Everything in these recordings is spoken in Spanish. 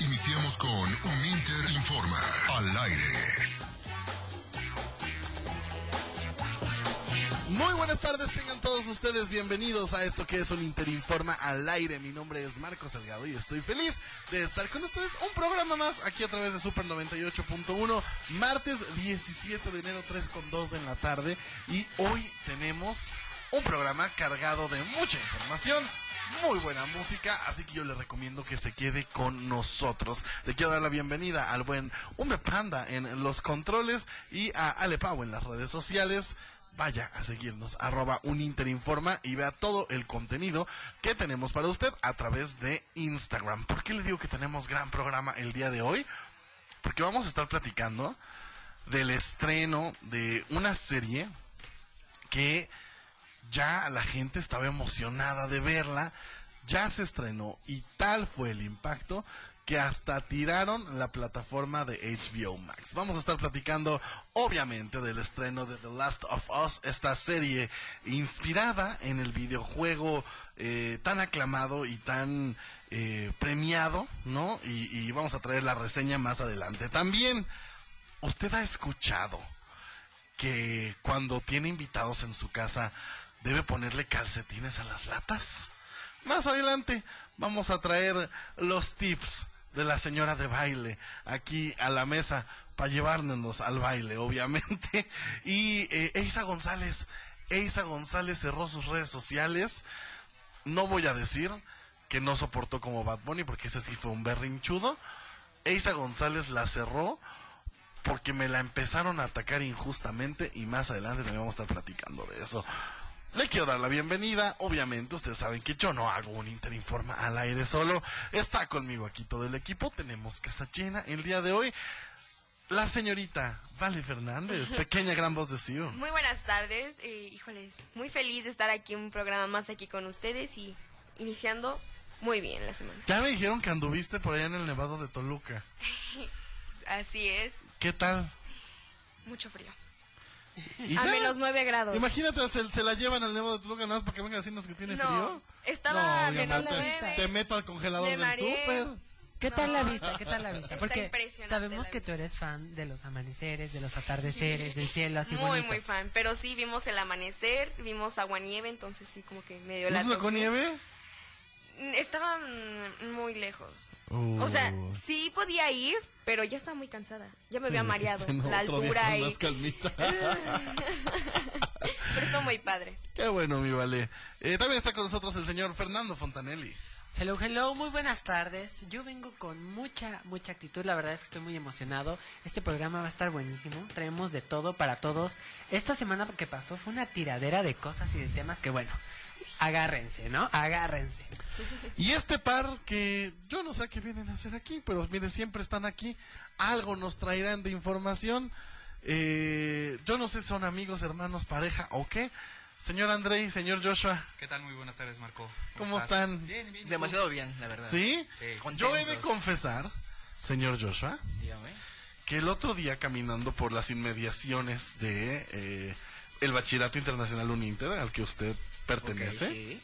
Iniciamos con Un Inter Informa. Al aire. Muy buenas tardes, tengan todos ustedes bienvenidos a esto que es un Interinforma al aire. Mi nombre es Marcos Salgado y estoy feliz de estar con ustedes. Un programa más aquí a través de Super 98.1, martes 17 de enero, 3 con 2 en la tarde. Y hoy tenemos un programa cargado de mucha información, muy buena música, así que yo le recomiendo que se quede con nosotros. Le quiero dar la bienvenida al buen Ume Panda en los controles y a Ale Pau en las redes sociales vaya a seguirnos, arroba uninterinforma y vea todo el contenido que tenemos para usted a través de Instagram. ¿Por qué le digo que tenemos gran programa el día de hoy? Porque vamos a estar platicando del estreno de una serie que ya la gente estaba emocionada de verla, ya se estrenó y tal fue el impacto que hasta tiraron la plataforma de HBO Max. Vamos a estar platicando obviamente del estreno de The Last of Us, esta serie inspirada en el videojuego eh, tan aclamado y tan eh, premiado, ¿no? Y, y vamos a traer la reseña más adelante. También, usted ha escuchado que cuando tiene invitados en su casa debe ponerle calcetines a las latas. Más adelante vamos a traer los tips de la señora de baile aquí a la mesa para llevarnos al baile, obviamente. Y eh, González, Eisa González cerró sus redes sociales. No voy a decir que no soportó como Bad Bunny, porque ese sí fue un berrinchudo. Eisa González la cerró porque me la empezaron a atacar injustamente y más adelante también vamos a estar platicando de eso. Le quiero dar la bienvenida. Obviamente, ustedes saben que yo no hago un Interinforma al aire solo. Está conmigo aquí todo el equipo. Tenemos casa llena el día de hoy. La señorita Vale Fernández, pequeña gran voz de CEO. Muy buenas tardes. Eh, híjoles, muy feliz de estar aquí un programa más aquí con ustedes y iniciando muy bien la semana. Ya me dijeron que anduviste por allá en el Nevado de Toluca. Así es. ¿Qué tal? Mucho frío. ¿Y A ya? menos 9 grados. Imagínate, se, se la llevan al Nevado de Toluca nada más para que venga a decirnos que tiene No, frío. estaba No, menos 9. Te meto al congelador Me del súper. ¿Qué tal No. la vista? ¿Qué tal la vista? Está Porque sabemos que vista. tú eres fan de los amaneceres, de los atardeceres, del cielo así muy, bonito. muy fan. Pero sí, vimos el amanecer, vimos agua nieve, entonces sí, como que me dio la ¿No con nieve? Estaban muy lejos. Uh. O sea, sí podía ir, pero ya estaba muy cansada. Ya me había Sí, mareado. no, la altura con y. más calmita. Pero estuvo muy padre. Qué bueno, mi vale. Eh, también está con nosotros el señor Fernando Fontanelli. Hello, hello, muy buenas tardes. Yo vengo con mucha, mucha actitud. La verdad es que estoy muy emocionado. Este programa va a estar buenísimo. Traemos de todo para todos. Esta semana que pasó fue una tiradera de cosas y de temas que, bueno, agárrense, ¿no? Agárrense. Y este par que yo no sé qué vienen a hacer aquí, pero miren, siempre están aquí. Algo nos traerán de información. Eh, yo no sé si son amigos, hermanos, pareja o qué. Señor Andrei, señor Joshua, ¿Qué tal? Muy buenas tardes, Marco. ¿cómo están? Bien, bien. Demasiado bien, la verdad. ¿Sí? Sí. Yo he de confesar, señor Joshua, Dígame. que el otro día caminando por las inmediaciones de eh, el Bachillerato Internacional Uninter al que usted pertenece, sí.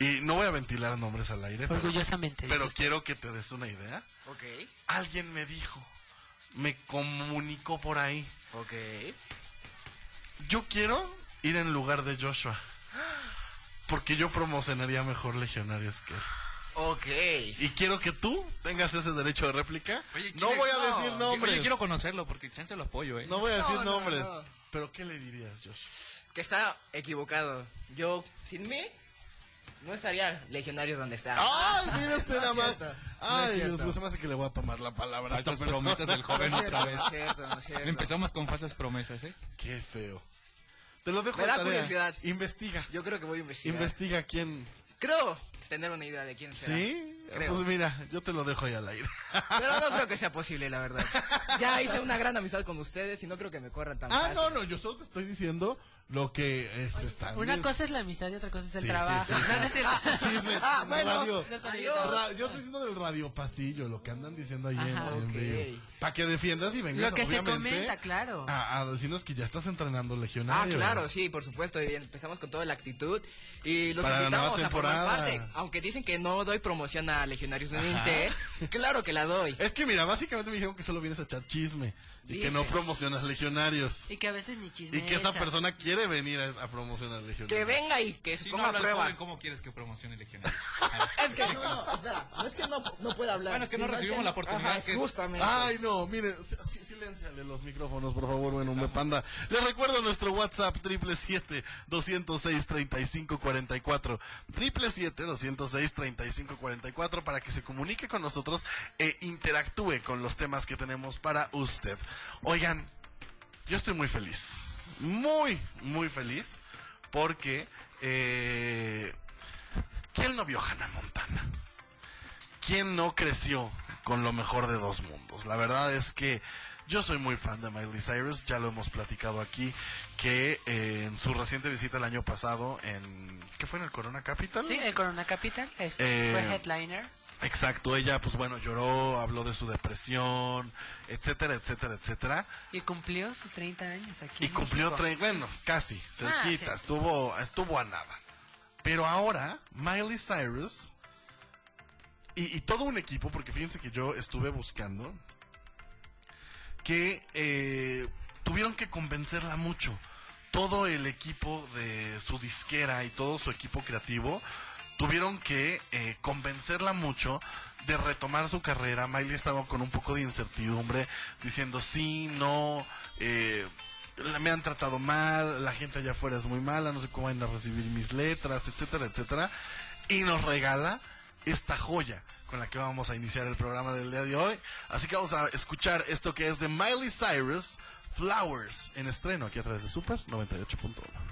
y no voy a ventilar nombres al aire, pero- Orgullosamente. pero quiero que te des una idea. Ok. Alguien me dijo, me comunicó por ahí, Ok. yo quiero ir en lugar de Joshua, porque yo promocionaría mejor Legionarios que él. Ok. Y quiero que tú tengas ese derecho de réplica. Oye, no ¿quién voy a No, decir nombres. Oye, quiero conocerlo porque chance lo apoyo, ¿eh? No voy a decir No, no, nombres. no. Pero ¿qué le dirías, Josh? Que está equivocado. Yo, sin mí, no estaría legionario donde está. ¡Ay, mira usted nada más! ¡Ay, Dios mío! Se me hace que le voy a tomar la palabra. Falsas promesas del joven No otra cierto, vez. no es cierto, no es cierto. Empezamos con falsas promesas, ¿eh? ¡Qué feo! Te lo dejo Me de da tarea. curiosidad. Investiga. Yo creo que voy a investigar. Investiga quién. Creo tener una idea de quién será. ¿Sí? Creo. Pues mira, yo te lo dejo ahí al aire. Pero no creo que sea posible, la verdad. Ya hice una gran amistad con ustedes y no creo que me corran tan ah, fácil. no, no, yo solo te estoy diciendo lo que es, está Una cosa es la amistad y otra cosa es el Sí, trabajo. sí, sí. Chisme, Ah, bueno, radio, adiós. ra- yo estoy diciendo del radio pasillo, lo que andan diciendo ahí en, Ajá. en Ok. vivo. Para que defiendas y vengas Lo que se comenta, claro. A, a decirnos que ya estás entrenando Ah, legionarios. claro, sí, por supuesto. y empezamos con toda la actitud. Y los Para la invitamos a formar parte. Aunque dicen que no doy promoción a Legionarios de Inter, claro que la doy. Es que mira, básicamente me dijeron que solo vienes a echar chisme y que no promocionas legionarios. Y que a veces ni chisme Y que esa echa. persona quiere venir a, a promocionar legionarios. Que venga y que se Si no a prueba. joven, ¿cómo quieres que promocione Legionarios? Es que no, no, espera, no es que no, no pueda hablar. Bueno, es que no recibimos la oportunidad Ajá, que- Justamente. Ay, no, miren, sí, silénciale los micrófonos, por favor, bueno, me panda. Les recuerdo nuestro WhatsApp, 777-206-3544. 777-206-3544 para que se comunique con nosotros e interactúe con los temas que tenemos para usted. Oigan, yo estoy muy feliz, muy, muy feliz, porque, eh, ¿quién no vio Hannah Montana? ¿Quién no creció con lo mejor de dos mundos? La verdad es que yo soy muy fan de Miley Cyrus, ya lo hemos platicado aquí, que eh, en su reciente visita el año pasado en... ¿Qué fue en el Corona Capital? Sí, el Corona Capital es, Eh, fue headliner. Exacto, ella pues bueno lloró, habló de su depresión, etcétera, etcétera, etcétera. Y cumplió sus 30 años aquí. Y en cumplió, tre- bueno, casi, cerquita, sí. estuvo, estuvo a nada. Pero ahora, Miley Cyrus y, y todo un equipo, porque fíjense que yo estuve buscando, que eh, tuvieron que convencerla mucho. Todo el equipo de su disquera y todo su equipo creativo tuvieron que eh, convencerla mucho de retomar su carrera. Miley estaba con un poco de incertidumbre, diciendo sí, no, eh, me han tratado mal, la gente allá afuera es muy mala, no sé cómo van a recibir mis letras, etcétera, etcétera. Y nos regala esta joya con la que vamos a iniciar el programa del día de hoy. Así que vamos a escuchar esto que es de Miley Cyrus, Flowers, en estreno aquí a través de Super 98.1.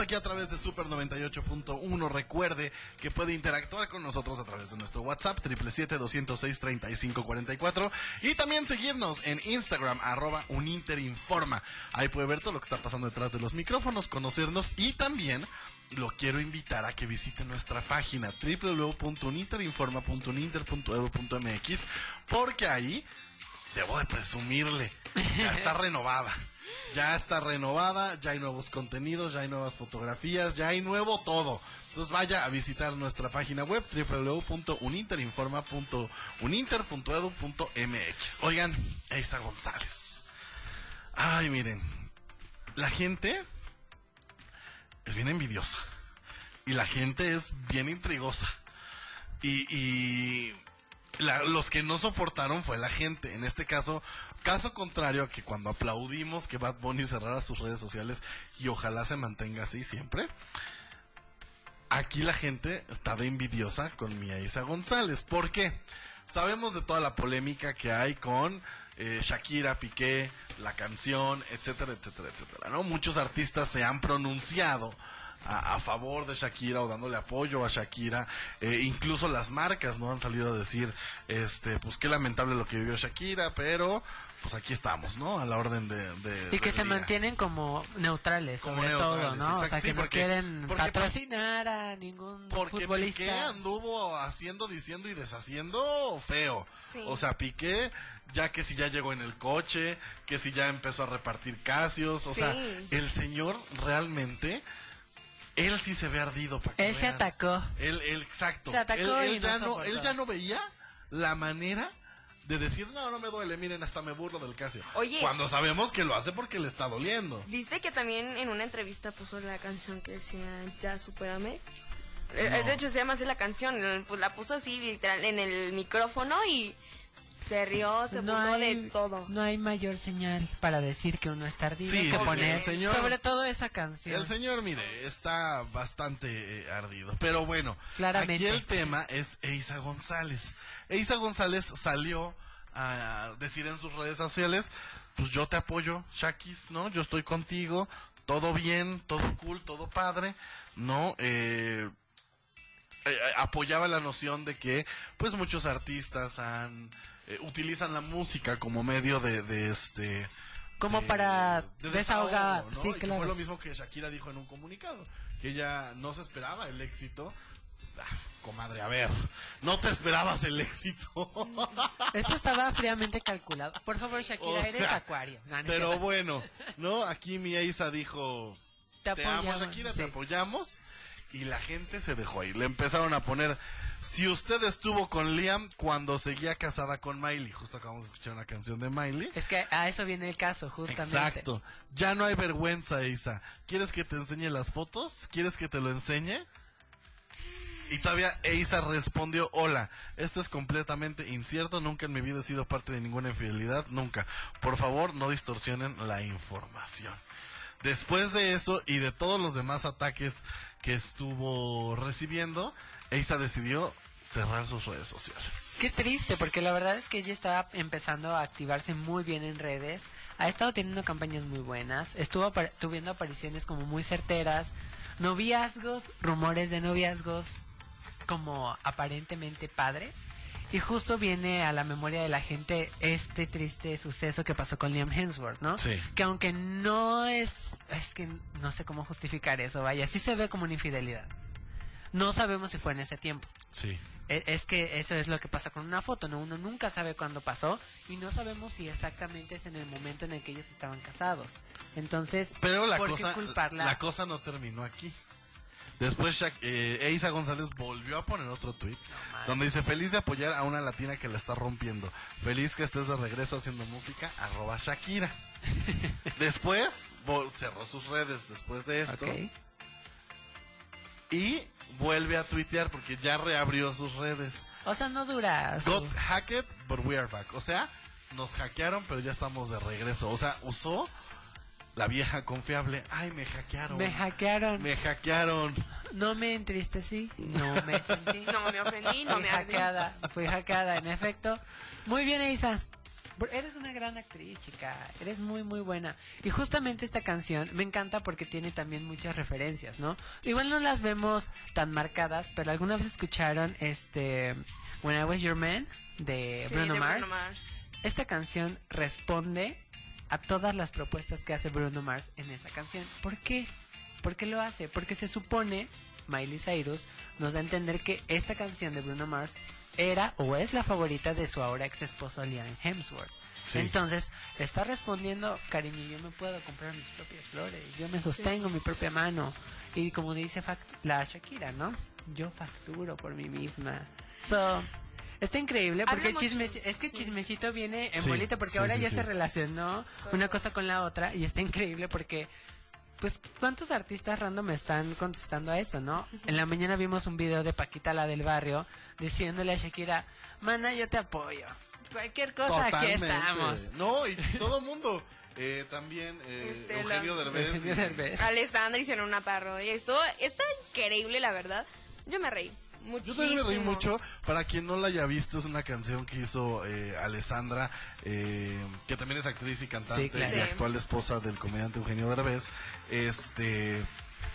Aquí a través de Super 98.1. Recuerde que puede interactuar con nosotros a través de nuestro WhatsApp 777-206-3544 y también seguirnos en Instagram arroba uninterinforma. Ahí puede ver todo lo que está pasando detrás de los micrófonos, conocernos y también lo quiero invitar a que visite nuestra página www.uninterinforma.uninter.edu.mx porque ahí debo de presumirle, ya está renovada. Ya está renovada, ya hay nuevos contenidos, ya hay nuevas fotografías, ya hay nuevo todo. Entonces vaya a visitar nuestra página web www.uninterinforma.uninter.edu.mx. Oigan, Eisa González. Ay, miren, la gente es bien envidiosa y la gente es bien intrigosa. Y, y la- los que no soportaron fue la gente. En este caso, caso contrario a que cuando aplaudimos que Bad Bunny cerrara sus redes sociales y ojalá se mantenga así siempre. Aquí la gente está de envidiosa con mi Isa González. ¿Por qué? Sabemos de toda la polémica que hay con eh, Shakira, Piqué, la canción, etcétera, etcétera, etcétera. ¿no? Muchos artistas se han pronunciado a, a favor de Shakira o dándole apoyo a Shakira. Eh, incluso las marcas no han salido a decir, este, pues qué lamentable lo que vivió Shakira, pero pues aquí estamos, ¿no? A la orden de... de- Y que del se día. mantienen como neutrales, Como sobre todo, neutrales, ¿no? o sea, sí, que no quieren porque- patrocinar a ningún Porque Piqué futbolista. anduvo haciendo, diciendo y deshaciendo feo. Sí. O sea, Piqué, ya que si ya llegó en el coche, que si ya empezó a repartir casios. O sea, el señor realmente, él sí se ve ardido. Para que Él se vean. atacó. Él, él- exacto. Se atacó él, él y ya no, él ya no veía la manera de decir, no, no me duele, miren, hasta me burlo del casio. Oye. Cuando sabemos que lo hace porque le está doliendo. ¿Viste que también en una entrevista puso la canción que decía Ya supérame? Eh, De hecho, se llama así la canción. Pues la puso así, literal, en el micrófono y se rió, se no hay, de todo. no hay mayor señal para decir que uno está ardido Sí, que sí, poner el señor- sobre todo esa canción. El señor, mire, está bastante eh, ardido. Pero bueno, Claramente. aquí el tema es Eisa González. Eisa González salió a decir en sus redes sociales, pues yo te apoyo, Shakis, ¿no? Yo estoy contigo, todo bien, todo cool, todo padre, ¿no? Eh, eh, apoyaba la noción de que pues muchos artistas han eh, utilizan la música como medio de, de este Como de- para de desahogar, ¿no? sí, Y que claro. fue lo mismo que Shakira dijo en un comunicado, que ella no se esperaba el éxito. Comadre, a ver, no te esperabas el éxito. Eso estaba fríamente calculado. Por favor, Shakira, O eres acuario. No, Pero bueno, ¿no? Aquí mi Eisa dijo, Te te amo Shakira, sí. te apoyamos. Y la gente se dejó ahí. Le empezaron a poner, si usted estuvo con Liam cuando seguía casada con Miley. Justo acabamos de escuchar una canción de Miley. Es que a eso viene el caso, justamente. Exacto. Ya no hay vergüenza, Isa. ¿Quieres que te enseñe las fotos? ¿Quieres que te lo enseñe? Y todavía Isa respondió, hola, esto es completamente incierto, nunca en mi vida he sido parte de ninguna infidelidad, nunca. Por favor, no distorsionen la información. Después de eso y de todos los demás ataques que estuvo recibiendo, Isa decidió cerrar sus redes sociales. Qué triste, porque la verdad es que ella estaba empezando a activarse muy bien en redes. Ha estado teniendo campañas muy buenas. Estuvo tuviendo apariciones como muy certeras. Noviazgos, rumores de noviazgos como aparentemente padres. Y justo viene a la memoria de la gente este triste suceso que pasó con Liam Hemsworth, ¿no? Sí. Que aunque no es... Es que no sé cómo justificar eso, vaya. Sí se ve como una infidelidad. No sabemos si fue en ese tiempo. Sí. E- Es que eso es lo que pasa con una foto, ¿no? Uno nunca sabe cuándo pasó y no sabemos si exactamente es en el momento en el que ellos estaban casados. Entonces, Pero la ¿por qué cosa, culparla? la cosa no terminó aquí. Después Shak- eh, Eiza González volvió a poner otro tweet donde dice feliz de apoyar a una latina que la está rompiendo. Feliz que estés de regreso haciendo música, arroba Shakira. después cerró sus redes después de esto y vuelve a tuitear porque ya reabrió sus redes. O sea, no dura. su- Got hacked, but we are back. O sea, nos hackearon, pero ya estamos de regreso. O sea, usó la vieja confiable. Ay, me hackearon. Me hackearon. Me hackearon. No me entristecí. No me sentí. No me ofendí, no Fui me hackeada. Fui hackeada, en efecto. Muy bien, Isa. Eres una gran actriz, chica. Eres muy, muy buena. Y justamente esta canción me encanta porque tiene también muchas referencias, ¿no? Igual no las vemos tan marcadas, pero alguna vez escucharon este When I Was Your Man de Sí, Bruno de Mars. Bruno Mars. Esta canción responde a todas las propuestas que hace Bruno Mars en esa canción. ¿Por qué? ¿Por qué lo hace? Porque se supone, Miley Cyrus nos da a entender que esta canción de Bruno Mars era o es la favorita de su ahora ex esposo Liam Hemsworth. Sí. Entonces, está respondiendo, cariño, yo me puedo comprar mis propias flores, yo me sostengo mi propia mano. Y como dice la Shakira, ¿no? Yo facturo por mí misma. So, está increíble porque Habla mucho, chisme, es que sí. chismecito viene en Sí, bolita porque sí, ahora sí, ya sí. se relacionó una cosa con la otra y está increíble porque pues cuántos artistas random están contestando a eso, ¿no? En la mañana vimos un video de Paquita la del barrio diciéndole a Shakira, "Mana, yo te apoyo. Cualquier cosa aquí Totalmente. estamos." No, y todo mundo. Eh, también eh, Este, Eugenio Derbez. Eugenio y- Derbez. Alessandra hicieron una parodia. Esto está increíble, la verdad. Yo me reí. Yo también me reí mucho. Para quien no la haya visto, es una canción que hizo eh, Alessandra, eh, que también es actriz y cantante Sí, claro. y Sí. actual esposa del comediante Eugenio Derbez. Este,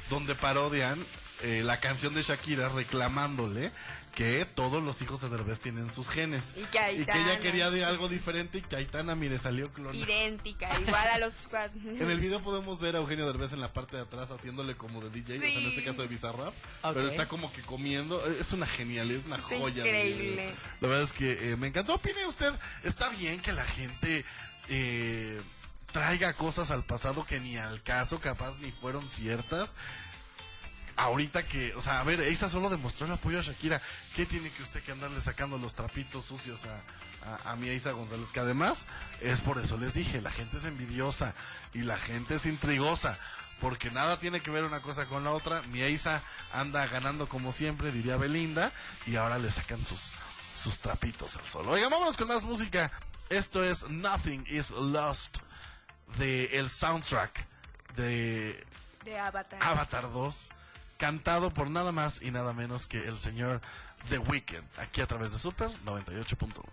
donde parodian eh, la canción de Shakira reclamándole que todos los hijos de Derbez tienen sus genes. Y que y que ella quería de algo diferente y que Aitana, mire, salió clon. Idéntica, igual a los En el video podemos ver a Eugenio Derbez en la parte de atrás haciéndole como de DJ, o sea, en este caso de Bizarrap, pero está como que comiendo, es una genialidad, es una joya. de increíble. La verdad es que eh, me encantó, opine usted, está bien que la gente eh, traiga cosas al pasado que ni al caso, capaz ni fueron ciertas. Ahorita que, o sea, a ver, esa solo demostró el apoyo a Shakira. ¿Qué tiene que usted que andarle sacando los trapitos sucios a, a, a mi Isa González? Que además, es por eso les dije, la gente es envidiosa y la gente es intrigosa. Porque nada tiene que ver una cosa con la otra. Mi Isa anda ganando como siempre, diría Belinda. Y ahora le sacan sus, sus trapitos al sol. Oigan, vámonos con más música. Esto es Nothing is Lost de el soundtrack de de Avatar. Avatar 2, cantado por nada más y nada menos que el señor The Weeknd, aquí a través de Super 98.1.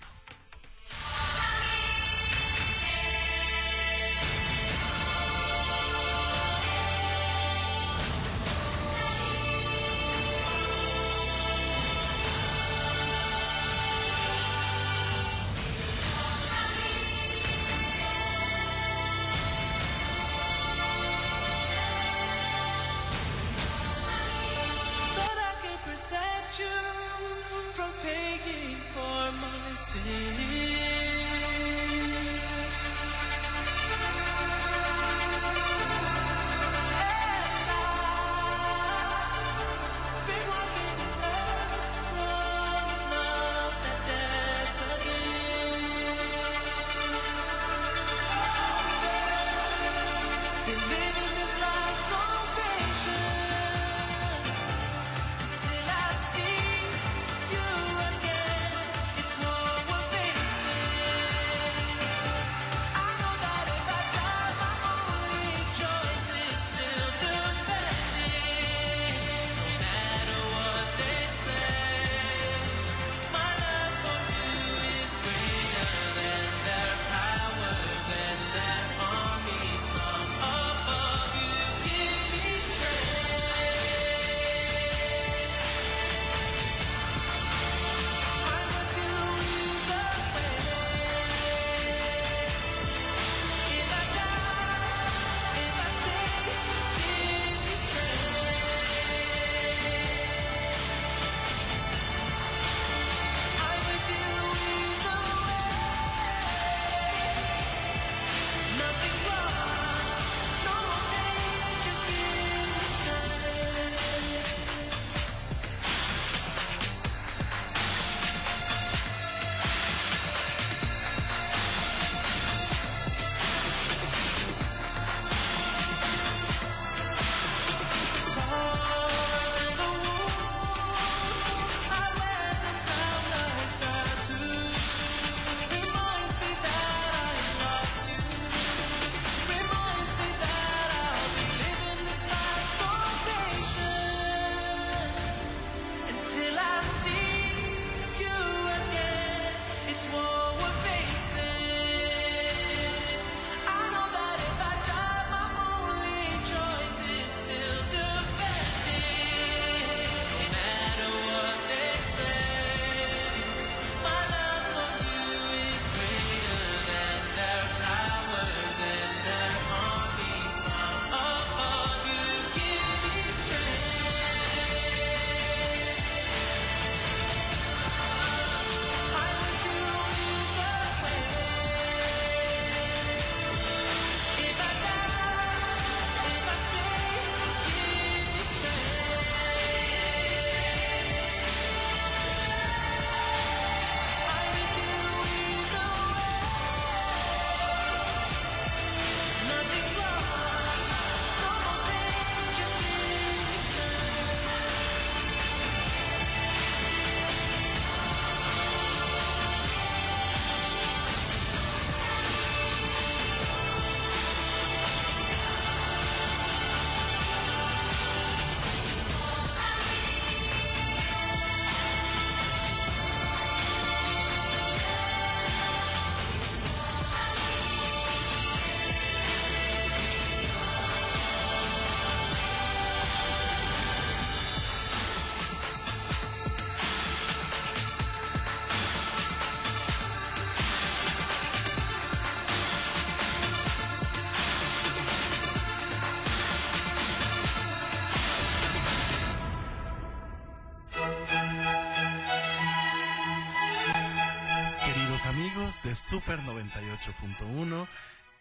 Super 98.1.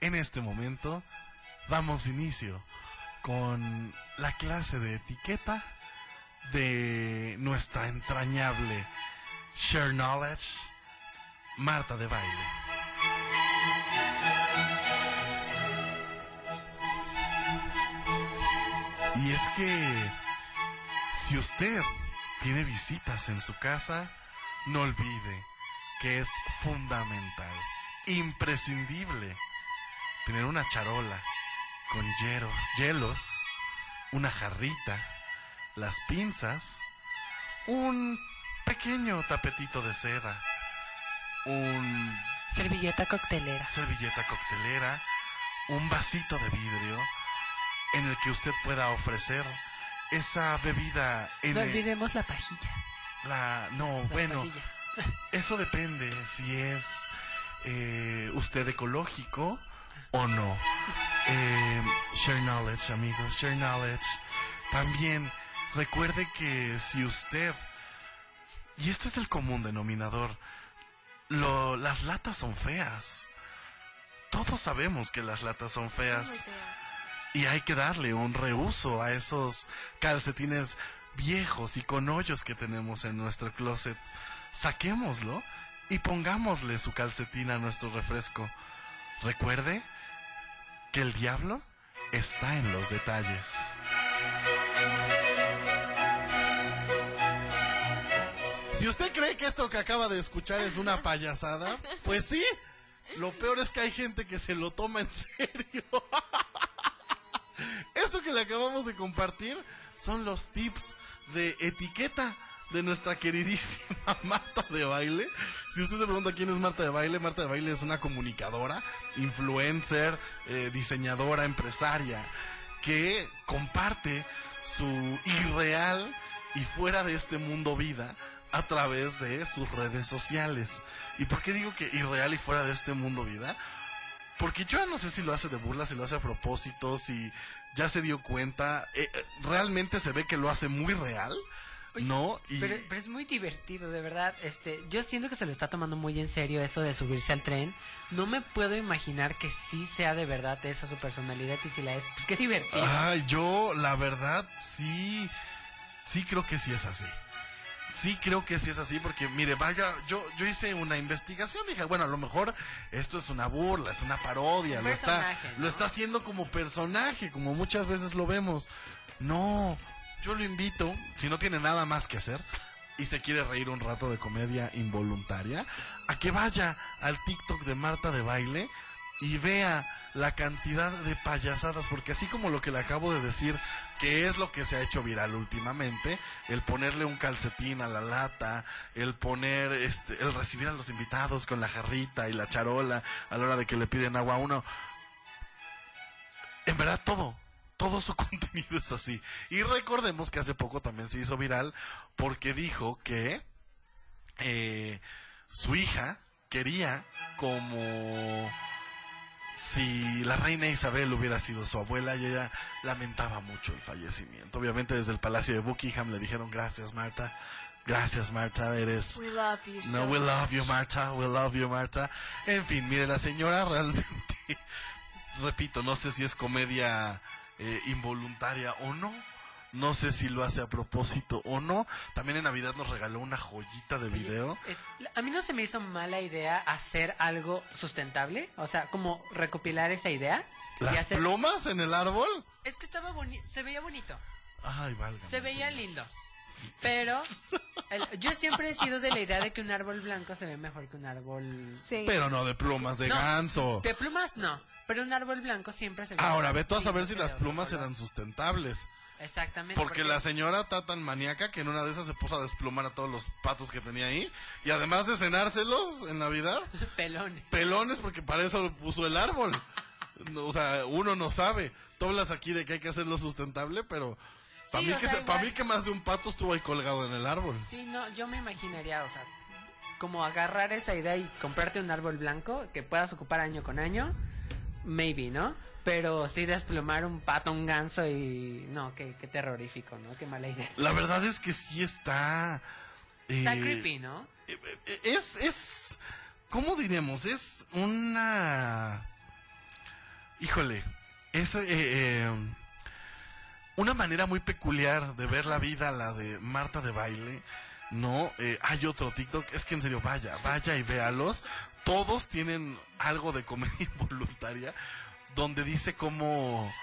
En este momento damos inicio con la clase de etiqueta de nuestra entrañable Share Knowledge, Marta de Baile. Y es que si usted tiene visitas en su casa, no olvide que es fundamental, imprescindible, tener una charola con hielo- hielos, una jarrita, las pinzas, un pequeño tapetito de seda, un Servilleta coctelera. servilleta coctelera, un vasito de vidrio en el que usted pueda ofrecer esa bebida en No olvidemos la pajilla. la no Las bueno pajillas. Eso depende si es eh, usted ecológico o no Eh, share knowledge amigos share knowledge también recuerde que si usted y esto es el común denominador lo, las latas son feas todos sabemos que las latas son feas. y hay que darle un reuso a esos calcetines viejos y con hoyos que tenemos en nuestro closet. Saquémoslo y pongámosle su calcetín a nuestro refresco. Recuerde que el diablo está en los detalles. Si usted cree que esto que acaba de escuchar es una payasada, pues sí. Lo peor es que hay gente que se lo toma en serio. Esto que le acabamos de compartir son los tips de etiqueta de nuestra queridísima Marta de Baile. Si usted se pregunta quién es Marta de Baile, Marta de Baile es una comunicadora, influencer, eh, diseñadora, empresaria, que comparte su irreal y fuera de este mundo vida a través de sus redes sociales. ¿Y por qué digo que irreal y fuera de este mundo vida? Porque yo ya no sé si lo hace de burla, si lo hace a propósito, si ya se dio cuenta. eh, eh, realmente se ve que lo hace muy real, Oye, ¿no? Y Pero, pero es muy divertido, de verdad. Este, yo siento que se lo está tomando muy en serio eso de subirse al tren. No me puedo imaginar que sí sea de verdad esa su personalidad y si la es, pues qué divertido. Ay, yo la verdad sí, sí creo que sí es así. Sí creo que sí es así porque, mire, vaya, yo, yo hice una investigación, dije, bueno, a lo mejor esto es una burla, es una parodia, Un lo está, lo está haciendo como personaje, como muchas veces lo vemos. No, yo lo invito, si no tiene nada más que hacer y se quiere reír un rato de comedia involuntaria, a que vaya al TikTok de Marta de Baile y vea la cantidad de payasadas, porque así como lo que le acabo de decir, que es lo que se ha hecho viral últimamente, el ponerle un calcetín a la lata, el poner, este, el recibir a los invitados con la jarrita y la charola a la hora de que le piden agua a uno, en verdad todo, todo su contenido es así. Y recordemos que hace poco también se hizo viral porque dijo que eh, su hija quería como si la reina Isabel hubiera sido su abuela y ella lamentaba mucho el fallecimiento. Obviamente desde el palacio de Buckingham le dijeron gracias Marta, gracias Marta, eres... We love you No, we much. love you, Marta. We love you, Marta. En fin, mire, la señora realmente, repito, no sé si es comedia eh, involuntaria o no. No sé si lo hace a propósito o no. También en Navidad nos regaló una joyita de video. es- a mí no se me hizo mala idea hacer algo sustentable, o sea, como recopilar esa idea. Las hacer- plumas en el árbol. Es que estaba bonito, se veía bonito, Ay, se veía lindo. Pero el- yo siempre he sido de la idea de que un árbol blanco se ve mejor que un árbol Sí. Pero no de plumas de No, ganso. De plumas no, pero un árbol blanco siempre se ve Ahora, mejor ve tú a saber si las otro plumas color. eran sustentables. Exactamente. Porque la señora está tan maníaca que en una de esas se puso a desplumar a todos los patos que tenía ahí. Y además de cenárselos en Navidad, pelones. pelones porque para eso lo puso el árbol. No, o sea, uno no sabe. Tú hablas aquí de que hay que hacerlo sustentable, pero para Sí, mí, que sea, mí más de un pato estuvo ahí colgado en el árbol. Sí, no, yo me imaginaría, o sea, como agarrar esa idea y comprarte un árbol blanco que puedas ocupar año con año, maybe, ¿no? Pero sí desplumar un pato, un ganso y... No, qué, qué terrorífico, ¿no? Qué mala idea. La verdad es que sí está... Está eh, creepy, ¿no? eh, eh, Es, es ¿cómo diremos? Es una... Híjole, es eh, eh, una manera muy peculiar de ver la vida, la de Marta de baile. No, eh, hay otro TikTok, es que en serio, vaya, vaya y véalos. Todos tienen algo de comedia involuntaria, donde dice cómo,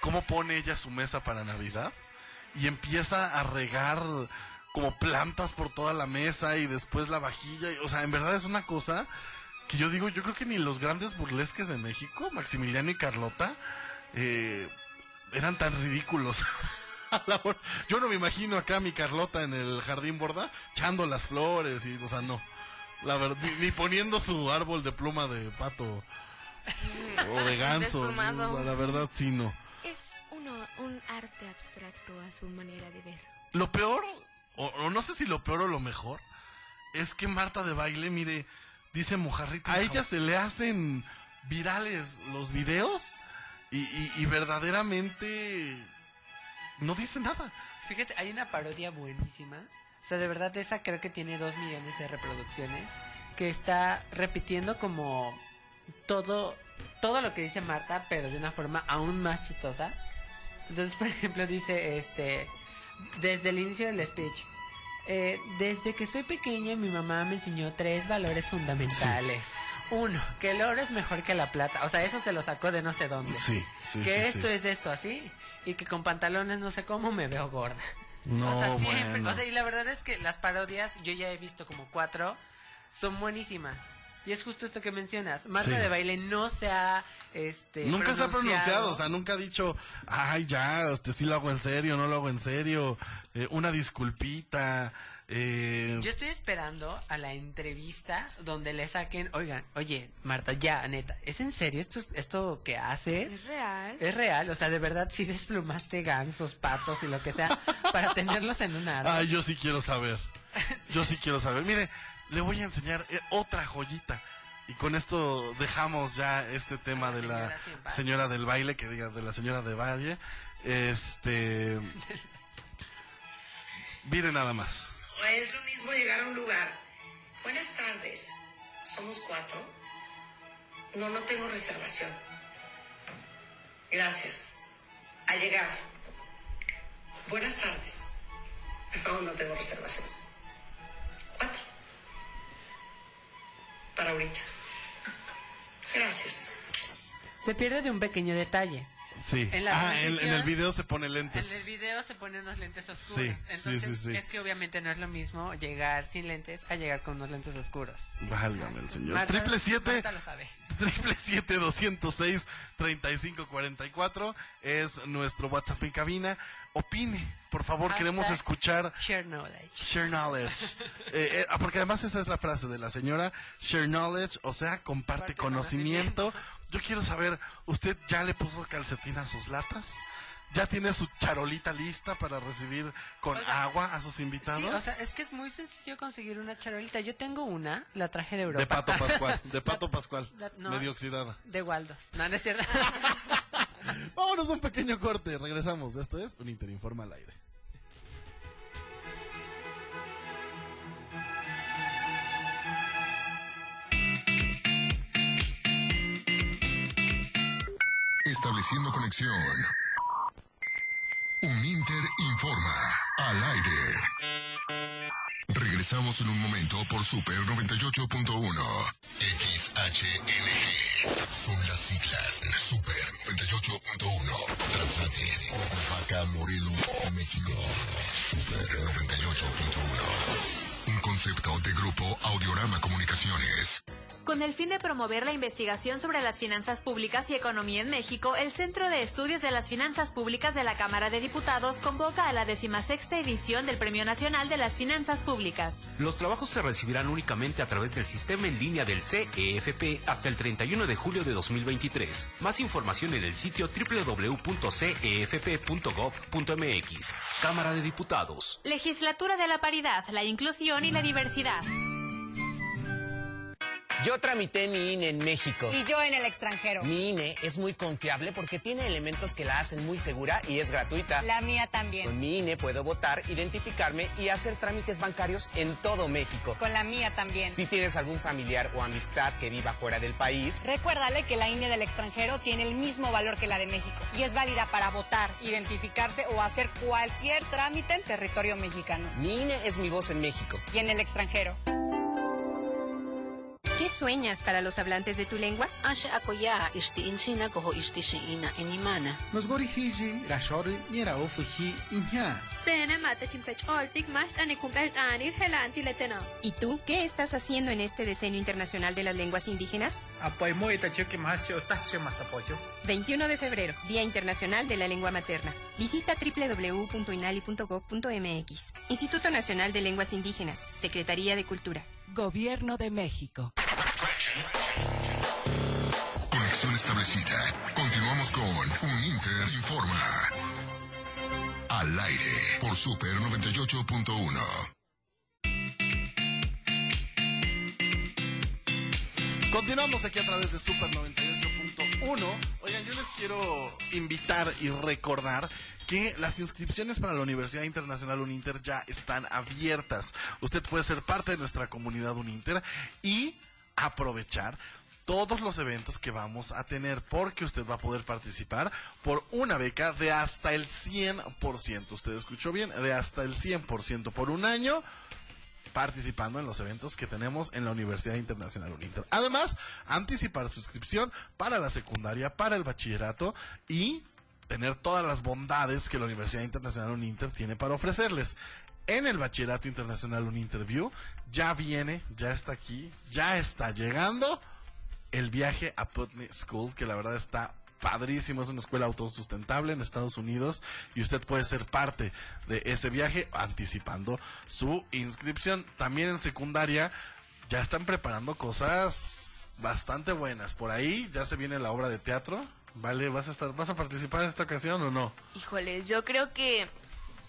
cómo pone ella su mesa para Navidad y empieza a regar como plantas por toda la mesa y después la vajilla. O sea, en verdad es una cosa que yo digo, yo creo que ni los grandes burlesques de México, Maximiliano y Carlota, eh, eran tan ridículos. A la hora- Yo no me imagino acá a mi Carlota en el jardín borda echando las flores y, o sea, no. La verdad, ni, ni poniendo su árbol de pluma de pato o de ganso. O sea, la verdad, sí, no. Es uno, un arte abstracto a su manera de ver. Lo peor, o, o no sé si lo peor o lo mejor, es que Marta de baile, mire, dice Mojarrita, a ella se le hacen virales los videos y, y- y verdaderamente no dice nada. Fíjate, hay una parodia buenísima. O sea, de verdad, esa creo que tiene dos millones de reproducciones. Que está repitiendo como todo, todo lo que dice Marta, pero de una forma aún más chistosa. Entonces, por ejemplo, dice este. Desde el inicio del speech. eh, desde que soy pequeña, mi mamá me enseñó tres valores fundamentales. Uno, que el oro es mejor que la plata. O sea, eso se lo sacó de no sé dónde. Sí, sí, que sí, esto sí. es esto así. Y que con pantalones no sé cómo me veo gorda. No, o sea, siempre. bueno. O sea, y la verdad es que las parodias, yo ya he visto como cuatro, son buenísimas. Y es justo esto que mencionas. Marta Sí. de baile no se ha. Este, Nunca se ha pronunciado, o sea, nunca ha dicho, ay, ya, este sí lo hago en serio, no lo hago en serio, eh, una disculpita, eh, Yo estoy esperando a la entrevista donde le saquen, oigan, oye, Marta, ya, neta, ¿es en serio esto, esto que haces? Es real. Es real, o sea, de verdad sí desplumaste gansos, patos y lo que sea para tenerlos en un árbol. Ay, yo sí quiero saber. Yo sí quiero saber. Mire, le voy a enseñar eh, otra joyita. Y con esto dejamos ya este tema la de la señora del baile, que diga de la señora de Valle. Este. Mire nada más. Es lo mismo llegar a un lugar. Buenas tardes. Somos cuatro. No, no tengo reservación. Gracias. A llegar. Buenas tardes. No, no tengo reservación. Cuatro. Para ahorita. Gracias. Se pierde de un pequeño detalle. Sí. En la ah, en, en el video se pone En lentes. el video se ponen unos lentes oscuros. Sí, sí, Entonces, sí, sí. es que obviamente no es lo mismo llegar sin lentes a llegar con unos lentes oscuros. Válgame el señor. Marta- Triple siete. Marta lo sabe. Triple siete doscientos seis treinta y cinco cuarenta y cuatro es nuestro WhatsApp en cabina. Opine, por favor, Hashtag queremos escuchar Share knowledge. share knowledge. Eh, eh, ah, porque además esa es la frase de la señora, share knowledge, o sea, comparte Comparte conocimiento. Yo quiero saber, ¿usted ya le puso calcetín a sus latas? ¿Ya tiene su charolita lista para recibir con Oiga, agua a sus invitados? Sí, o sea, es que es muy sencillo conseguir una charolita. Yo tengo una, la traje de Europa. De Pato Pascual, de Pato Pascual, La- no. medio oxidada. De Waldos. No, no es cierto. Vámonos a un pequeño corte, regresamos. Esto es un Interinforma al aire. Estableciendo conexión. Un Inter informa al aire. Regresamos en un momento por Super 98.1. XHNG. Son las siglas Super 98.1. Transmite de Vaca Morelos, México. Super 98.1. Un concepto de grupo Audiorama Comunicaciones. Con el fin de promover la investigación sobre las finanzas públicas y economía en México, el Centro de Estudios de las Finanzas Públicas de la Cámara de Diputados convoca a la decimasexta edición del Premio Nacional de las Finanzas Públicas. Los trabajos se recibirán únicamente a través del sistema en línea del CEFP hasta el 31 de julio de 2023. Más información en el sitio www.cefp.gov.mx. Cámara de Diputados. Legislatura de la Paridad, la Inclusión y la Diversidad. Yo tramité mi INE en México. Y yo en el extranjero. Mi INE es muy confiable porque tiene elementos que la hacen muy segura y es gratuita. La mía también. Con mi INE puedo votar, identificarme y hacer trámites bancarios en todo México. Con la mía también. Si tienes algún familiar o amistad que viva fuera del país, Recuérdale que la INE del extranjero tiene el mismo valor que la de México y es válida para votar, identificarse o hacer cualquier trámite en territorio mexicano. mi INE es mi voz en México. Y en el extranjero. ¿Qué sueñas para los hablantes de tu lengua? Asha akoya ishti inchina koho ishti shiina enimana. Nos gori hiji rashori niera ofuji inha. ¿Y tú qué estás haciendo en este Decenio Internacional de las Lenguas Indígenas? Apoy mo itacho que más yo tache más tapoyo. 21 de febrero, Día Internacional de la Lengua Materna. Visita www.inali.gov.mx. Instituto Nacional de Lenguas Indígenas, Secretaría de Cultura. Gobierno de México. Conexión establecida. Continuamos con Un Inter Informa. Al aire por Super 98.1. Continuamos aquí a través de Super 98.1. Oigan, yo les quiero invitar y recordar que las inscripciones para la Universidad Internacional Uninter ya están abiertas. Usted puede ser parte de nuestra comunidad Uninter y aprovechar todos los eventos que vamos a tener porque usted va a poder participar por una beca de hasta el 100%. Usted escuchó bien, de hasta el 100% por un año participando en los eventos que tenemos en la Universidad Internacional Uninter. Además, anticipar su inscripción para la secundaria, para el bachillerato y tener todas las bondades que la Universidad Internacional Uninter tiene para ofrecerles. En el Bachillerato Internacional Uninterview ya viene, ya está aquí, ya está llegando el viaje a Putney School, que la verdad está padrísimo, es una escuela autosustentable en Estados Unidos y usted puede ser parte de ese viaje anticipando su inscripción. También en secundaria ya están preparando cosas bastante buenas. Por ahí ya se viene la obra de teatro. Vale, ¿vas a estar vas a participar en esta ocasión o no? Híjoles, yo creo que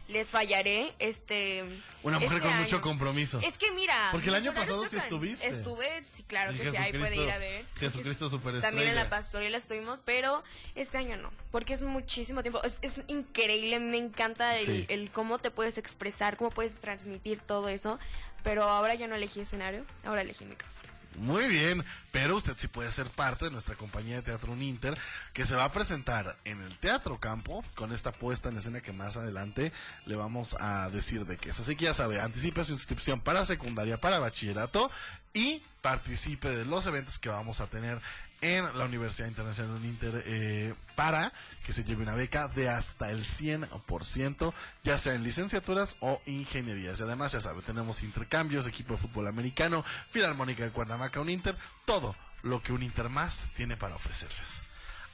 les fallaré este Una mujer este con mucho compromiso. Es que mira, Porque el año pasado sí chocan. estuviste. Estuve, sí, claro que sí, ahí puede ir a ver. Jesucristo superestrella. También en la pastorela estuvimos, pero este año no, porque es muchísimo tiempo. Es, es increíble, me encanta el, Sí. el cómo te puedes expresar, cómo puedes transmitir todo eso. Pero ahora yo no elegí escenario, ahora elegí micrófonos. Muy bien, pero usted sí puede ser parte de nuestra compañía de teatro Uninter, que se va a presentar en el Teatro Campo con esta puesta en escena que más adelante le vamos a decir de qué es. Así que ya sabe, anticipe su inscripción para secundaria, para bachillerato y participe de los eventos que vamos a tener en la Universidad Internacional Uninter eh, para que se lleve una beca de hasta el 100%, ya sea en licenciaturas o ingenierías. Y además, ya sabe, tenemos intercambios, equipo de fútbol americano, Filarmónica de Cuernavaca, Uninter, todo lo que Uninter más tiene para ofrecerles.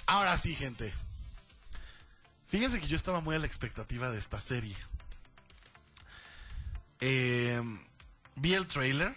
Ahora sí, gente. Fíjense que yo estaba muy a la expectativa de esta serie. Eh, vi el trailer.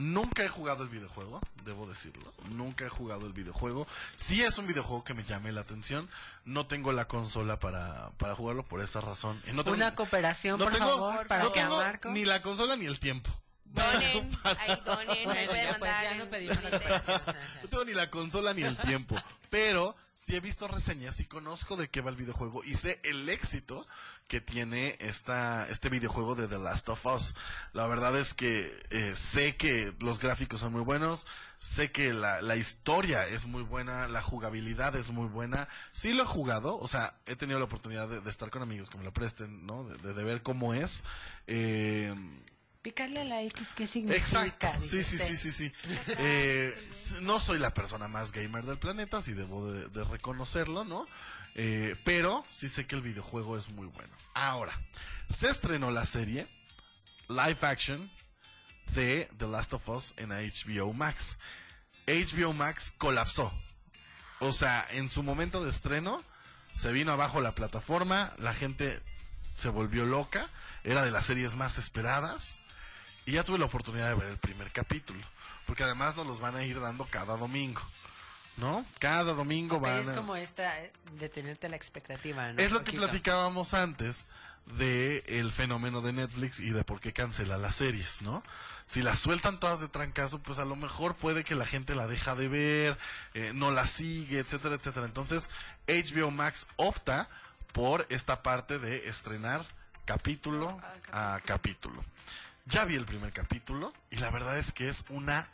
Nunca he jugado el videojuego, debo decirlo. Nunca he jugado el videojuego. Sí es un videojuego que me llame la atención. No tengo la consola para, para jugarlo por esa razón. Y no tengo- Una cooperación, no por tengo- favor, para no que a tengo Marco. ni la consola ni el tiempo. Donen, ahí donen, ahí pueden pues, ya no en- pedimos la cooperación. No tengo ni la consola ni el tiempo. Pero sí he visto reseñas y conozco de qué va el videojuego y sé el éxito que tiene esta, este videojuego de The Last of Us. La verdad es que eh, sé que los gráficos son muy buenos, sé que la, la historia es muy buena, la jugabilidad es muy buena. Sí lo he jugado, o sea, he tenido la oportunidad de, de estar con amigos que me lo presten, ¿no? De, de- de ver cómo es. Eh, Picarle a la X, ¿qué significa? Exacto, sí, sí, sí, sí, sí. Eh, s- no soy la persona más gamer del planeta, sí debo de, de reconocerlo, ¿no? Eh, pero sí sé que el videojuego es muy bueno. Ahora, se estrenó la serie live action de The Last of Us en HBO Max. HBO Max colapsó. O sea, en su momento de estreno, se vino abajo la plataforma, la gente se volvió loca, era de las series más esperadas. Y ya tuve la oportunidad de ver el primer capítulo. Porque además nos los van a ir dando cada domingo. ¿no? Cada domingo Ok, van es a- como esta eh, de tenerte la expectativa, ¿no? Es lo que platicábamos antes de el fenómeno de Netflix y de por qué cancela las series, ¿no? Si las sueltan todas de trancazo, pues a lo mejor puede que la gente la deja de ver, eh, no la sigue, etcétera, etcétera. Entonces, HBO Max opta por esta parte de estrenar capítulo a capítulo. Ya vi el primer capítulo y la verdad es que es una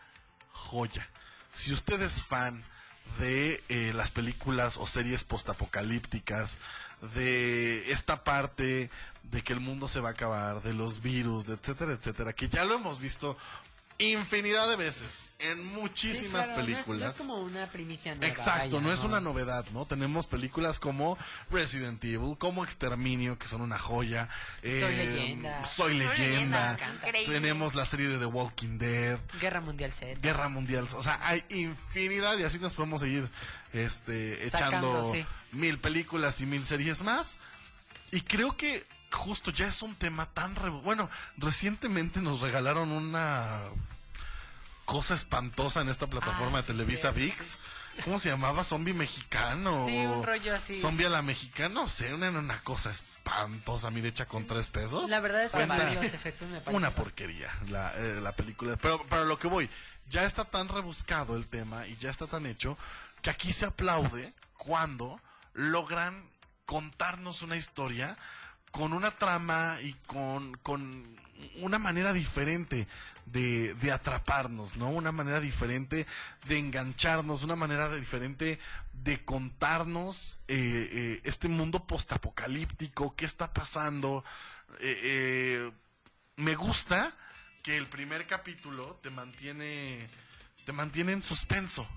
joya. Si usted es fan de eh, las películas o series postapocalípticas, de esta parte de que el mundo se va a acabar, de los virus, etcétera, etcétera, que ya lo hemos visto infinidad de veces en muchísimas Sí, claro, no es- películas. No es, como una primicia nueva. Exacto, no es una novedad, ¿no? Tenemos películas como Resident Evil, como Exterminio, que son una joya. Soy eh, leyenda. Soy leyenda. Tenemos la serie de The Walking Dead. Guerra Mundial Z. Guerra Mundial. O sea, hay infinidad y así nos podemos seguir este, Sacando, echando sí. mil películas y mil series más. Y creo que justo ya es un tema tan... re- Bueno, recientemente nos regalaron una cosa espantosa en esta plataforma Ah, de Televisa VIX. ¿Cómo se llamaba? ¿Zombie mexicano? Sí, un rollo así. ¿Zombie a la mexicana? No sé, una, una cosa espantosa, mira, hecha con tres pesos. La verdad es que Una- varios efectos me una porquería la, eh, la película. Pero para lo que voy, ya está tan rebuscado el tema y ya está tan hecho que aquí se aplaude cuando logran contarnos una historia con una trama y con, con una manera diferente de, de atraparnos, ¿no? Una manera diferente de engancharnos, una manera diferente de contarnos eh, eh, este mundo postapocalíptico, qué está pasando. Eh, eh, me gusta que el primer capítulo te mantiene te mantiene en suspenso.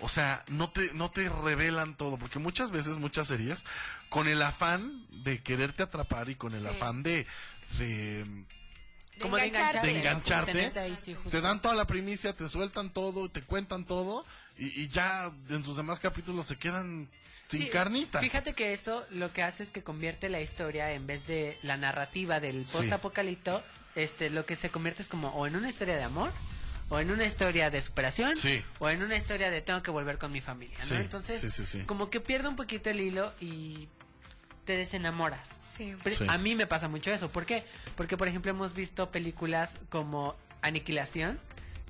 O sea, no te no te revelan todo, porque muchas veces muchas series con el afán de quererte atrapar y con el Sí. afán de de Como de engancharte. de engancharte, ahí, sí, te dan toda la primicia, te sueltan todo, te cuentan todo y, y ya en sus demás capítulos se quedan sin Sí, carnita. Fíjate que eso lo que hace es que convierte la historia en vez de la narrativa del Sí. post-apocalipto, este, lo que se convierte es como o en una historia de amor, o en una historia de superación, Sí. o en una historia de tengo que volver con mi familia, ¿no? Sí, Entonces, sí, sí, sí. como que pierde un poquito el hilo y te desenamoras. Sí. Pero Sí. A mí me pasa mucho eso. ¿Por qué? Porque, por ejemplo, hemos visto películas como Aniquilación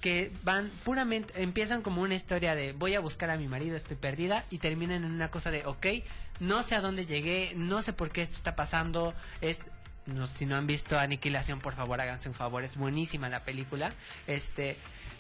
que van puramente, empiezan como una historia de voy a buscar a mi marido, estoy perdida, y terminan en una cosa de, ok, no sé a dónde llegué, no sé por qué esto está pasando, es... No, si no han visto Aniquilación, por favor, háganse un favor, es buenísima la película. Este,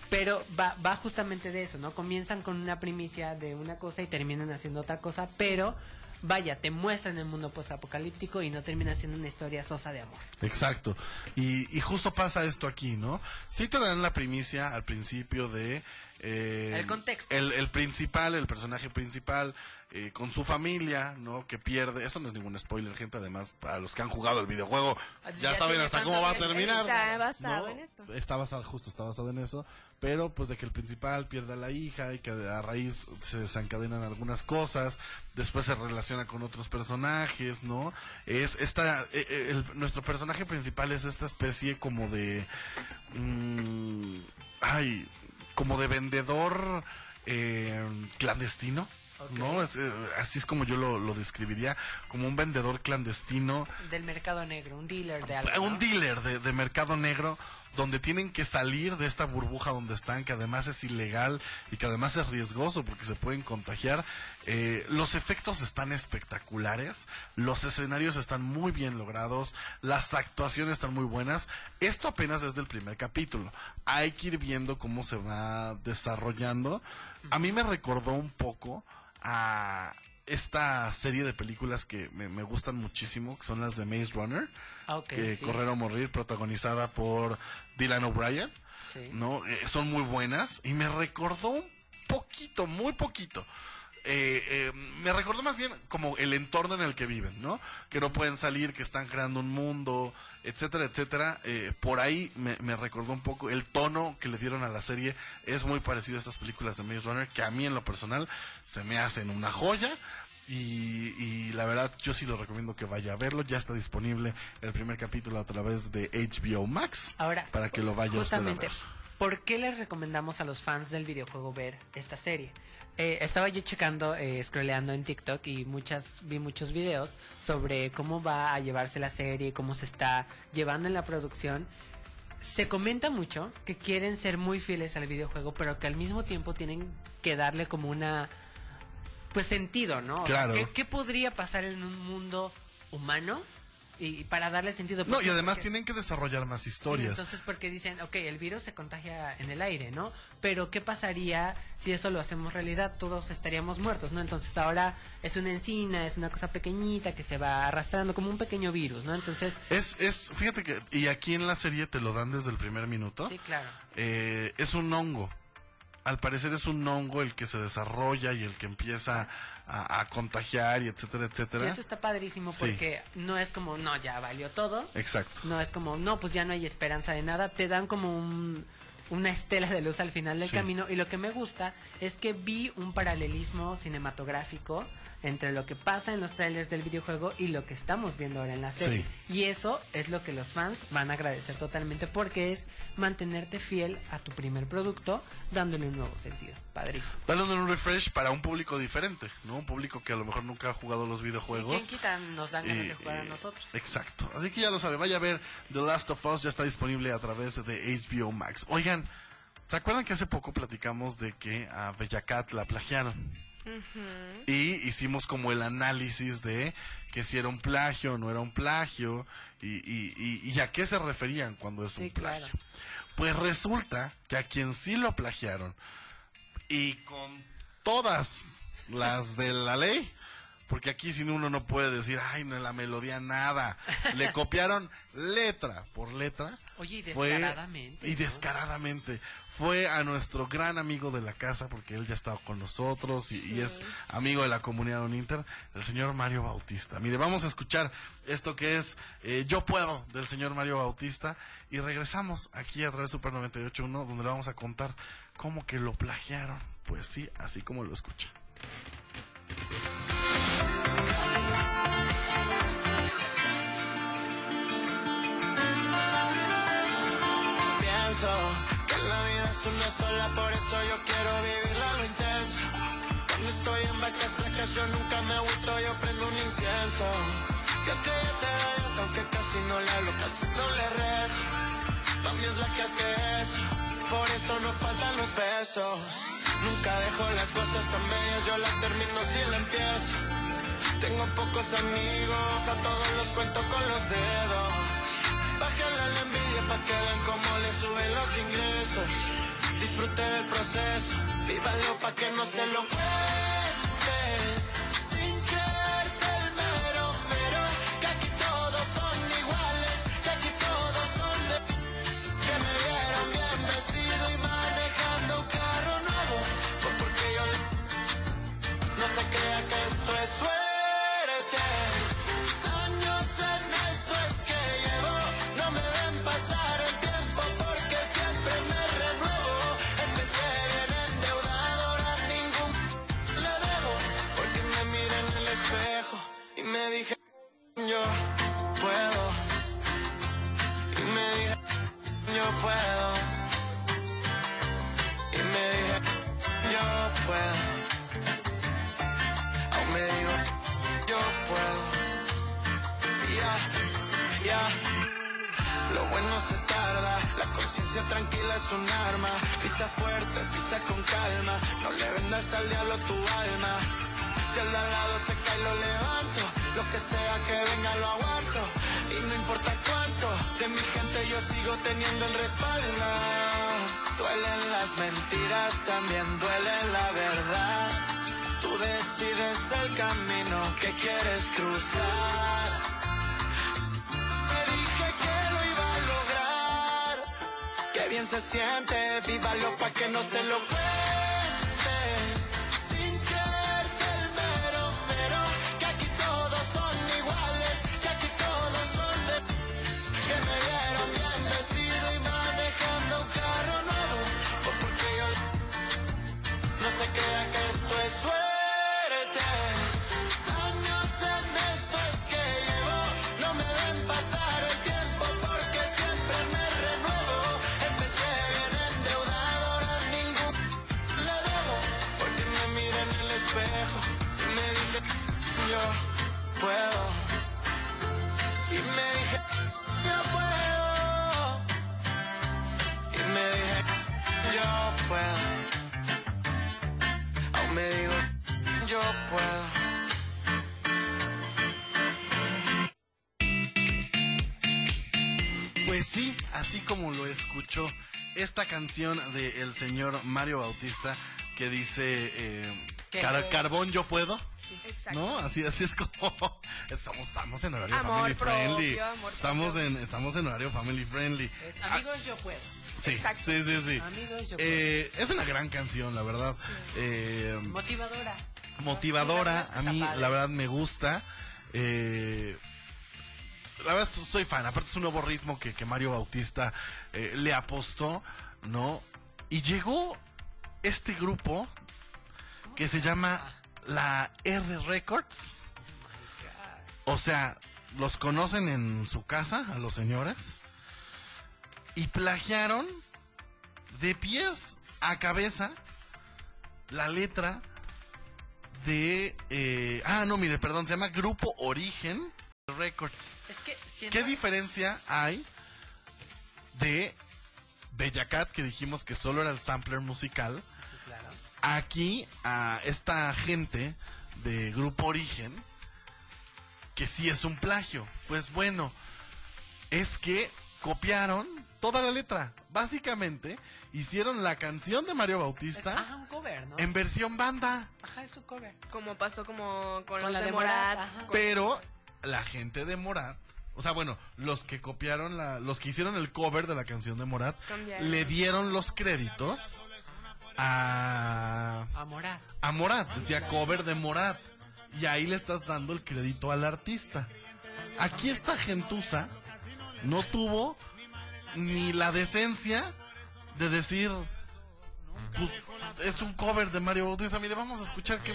pero va, va justamente de eso, ¿no? Comienzan con una primicia de una cosa y terminan haciendo otra cosa, pero vaya, te muestran el mundo postapocalíptico y no termina siendo una historia sosa de amor. Exacto. Y, y justo pasa esto aquí, ¿no? Sí te dan la primicia al principio de... eh, El contexto. El, el principal, el personaje principal, eh, con su familia, ¿no? Que pierde... Eso no es ningún spoiler, gente. Además, para los que han jugado el videojuego, Ah, ya, ya saben hasta cómo va a terminar. Está basado ¿no? en esto. Está basado, justo está basado en eso. Pero pues de que el principal pierde a la hija y que a raíz se desencadenan algunas cosas. Después se relaciona con otros personajes, ¿no? Es esta... eh, eh, el- nuestro personaje principal es esta especie como de... mm, ay, como de vendedor eh, clandestino. ¿No? Es, eh, así es como yo lo, lo describiría, como un vendedor clandestino Del mercado negro, un dealer de algo. un dealer de, de mercado negro donde tienen que salir de esta burbuja donde están, que además es ilegal y que además es riesgoso porque se pueden contagiar. Eh, los efectos están espectaculares, los escenarios están muy bien logrados, las actuaciones están muy buenas. Esto apenas es del primer capítulo. Hay que ir viendo cómo se va desarrollando. A mí me recordó un poco a esta serie de películas que me, me gustan muchísimo, que son las de Maze Runner Ah, que sí. Correr o Morir, protagonizada por Dylan O'Brien, Sí. ¿no? Eh, son muy buenas y me recordó un poquito, muy poquito. eh, eh, me recordó más bien como el entorno en el que viven, ¿no? Que no pueden salir, que están creando un mundo, etcétera, etcétera. Eh, por ahí me, me recordó un poco el tono que le dieron a la serie. Es muy parecido a estas películas de Maze Runner, que a mí en lo personal se me hacen una joya. Y, y la verdad, yo sí lo recomiendo que vaya a verlo. Ya está disponible el primer capítulo a través de HBO Max. Ahora, para que lo vaya usted a justamente, ver. ¿por qué les recomendamos a los fans del videojuego ver esta serie? Eh, estaba yo checando, eh, scrolleando en TikTok y muchas vi muchos videos sobre cómo va a llevarse la serie, cómo se está llevando en la producción. Se comenta mucho que quieren ser muy fieles al videojuego, pero que al mismo tiempo tienen que darle como una pues sentido, ¿no? O sea, Claro. ¿qué, qué podría pasar en un mundo humano? Y, y para darle sentido. No, ¿Por y además Porque- tienen que desarrollar más Sí, historias. entonces, porque dicen, ok, el virus se contagia en el aire, ¿no? Pero, ¿qué pasaría si eso lo hacemos realidad? Todos estaríamos muertos, ¿no? Entonces, ahora es una encina, es una cosa pequeñita que se va arrastrando como un pequeño virus, ¿no? Entonces, Es, es, fíjate que, y aquí en la serie te lo dan desde el primer minuto. sí, claro. Eh, es un hongo. Al parecer es un hongo el que se desarrolla y el que empieza a, a contagiar y etcétera, Y etcétera. eso está padrísimo Sí. porque no es como, no, ya valió todo. Exacto. No es como, no, pues ya no hay esperanza de nada. Te dan como un- una estela de luz al final del Sí. camino. Y lo que me gusta es que vi un paralelismo cinematográfico entre lo que pasa en los trailers del videojuego y lo que estamos viendo ahora en la serie. Y eso es lo que los fans van a agradecer totalmente porque es mantenerte fiel a tu primer producto dándole un nuevo sentido. Padrísimo. Dándole un refresh para un público diferente, ¿no? Un público que a lo mejor nunca ha jugado los videojuegos. ¿Quién quita nos dan ganas Y- de jugar a y- nosotros? Exacto. Así que ya lo sabe, vaya a ver The Last of Us, ya está disponible a través de HBO Max. Oigan, ¿se acuerdan que hace poco platicamos de que a Bella Cat la plagiaron? Y hicimos como el análisis de que si era un plagio o no era un plagio y, y- y- y a qué se referían cuando es un plagio. Pues resulta que a quien sí lo plagiaron y con todas las de la ley, porque aquí sin uno no puede decir, ay, no la melodía nada. Le copiaron letra por letra. Oye, y Fue- descaradamente, y descaradamente. Fue a nuestro gran amigo de la casa, porque él ya estaba con nosotros y, y es amigo de la comunidad Uninter, el señor Mario Bautista. Mire, vamos a escuchar esto que es eh, Yo Puedo del señor Mario Bautista y regresamos aquí a través de Super 98.1 donde le vamos a contar cómo que lo plagiaron. Pues sí, así como lo escucha. Es una sola, por eso yo quiero vivirla lo intenso. Cuando estoy en vacas flacas, yo nunca me agüito, yo prendo un incienso. Que te te vayas, aunque casi no le hablo, casi no le rezo. Mami es la que hace eso, por eso no faltan los besos. Nunca dejo las cosas a medias, yo la termino si la empiezo. Tengo pocos amigos, a todos los cuento con los dedos. Bájale la envidia pa' que vean cómo le suben los ingresos. Disfrute del proceso, vívalo pa' que no se lo cuente. No se lo puedo. Y me dije, yo puedo. Y me dije, yo puedo. Aún me digo, yo puedo. Pues sí, así como lo escuchó esta canción del señor Mario Bautista que dice eh. "Car- Carbón yo puedo. Exacto. ¿No? Así, así es como estamos, estamos en horario Amor family friendly. amor estamos en estamos en horario family friendly. Es, amigos, yo puedo. Sí, Exacto. sí, sí, sí. Amigos, yo Eh, es una gran canción, la verdad. Eh, Motivadora. motivadora. A mí, la verdad, me gusta. Eh, la verdad, so- soy fan. Aparte, es un nuevo ritmo que, que Mario Bautista eh, le apostó, ¿no? Y llegó este grupo que se llama la R Records. O sea, los conocen en su casa a los señores. Y plagiaron de pies a cabeza la letra de... eh, ah, no, mire, perdón, se llama Grupo Origen Records. Es que. ¿Qué diferencia hay de Bella Cat, que dijimos que solo era el sampler musical. Aquí a esta gente de Grupo Origen, que sí es un plagio? Pues bueno, es que copiaron toda la letra. Básicamente, hicieron la canción de Mario Es, Bautista ajá, un cover, ¿no? en versión banda. Ajá, es un cover. Como pasó como con, la de de Morat. Pero la gente de Morat, o sea, bueno, los que copiaron la, los que hicieron el cover de la canción de Morat, Cambiaron. le dieron los créditos a, A Morat. a Morat, decía cover de Morat, y ahí le estás dando el crédito al artista. Aquí esta gentuza no tuvo ni la decencia de decir, pues es un cover de Mario Bautista, mire, vamos a escuchar qué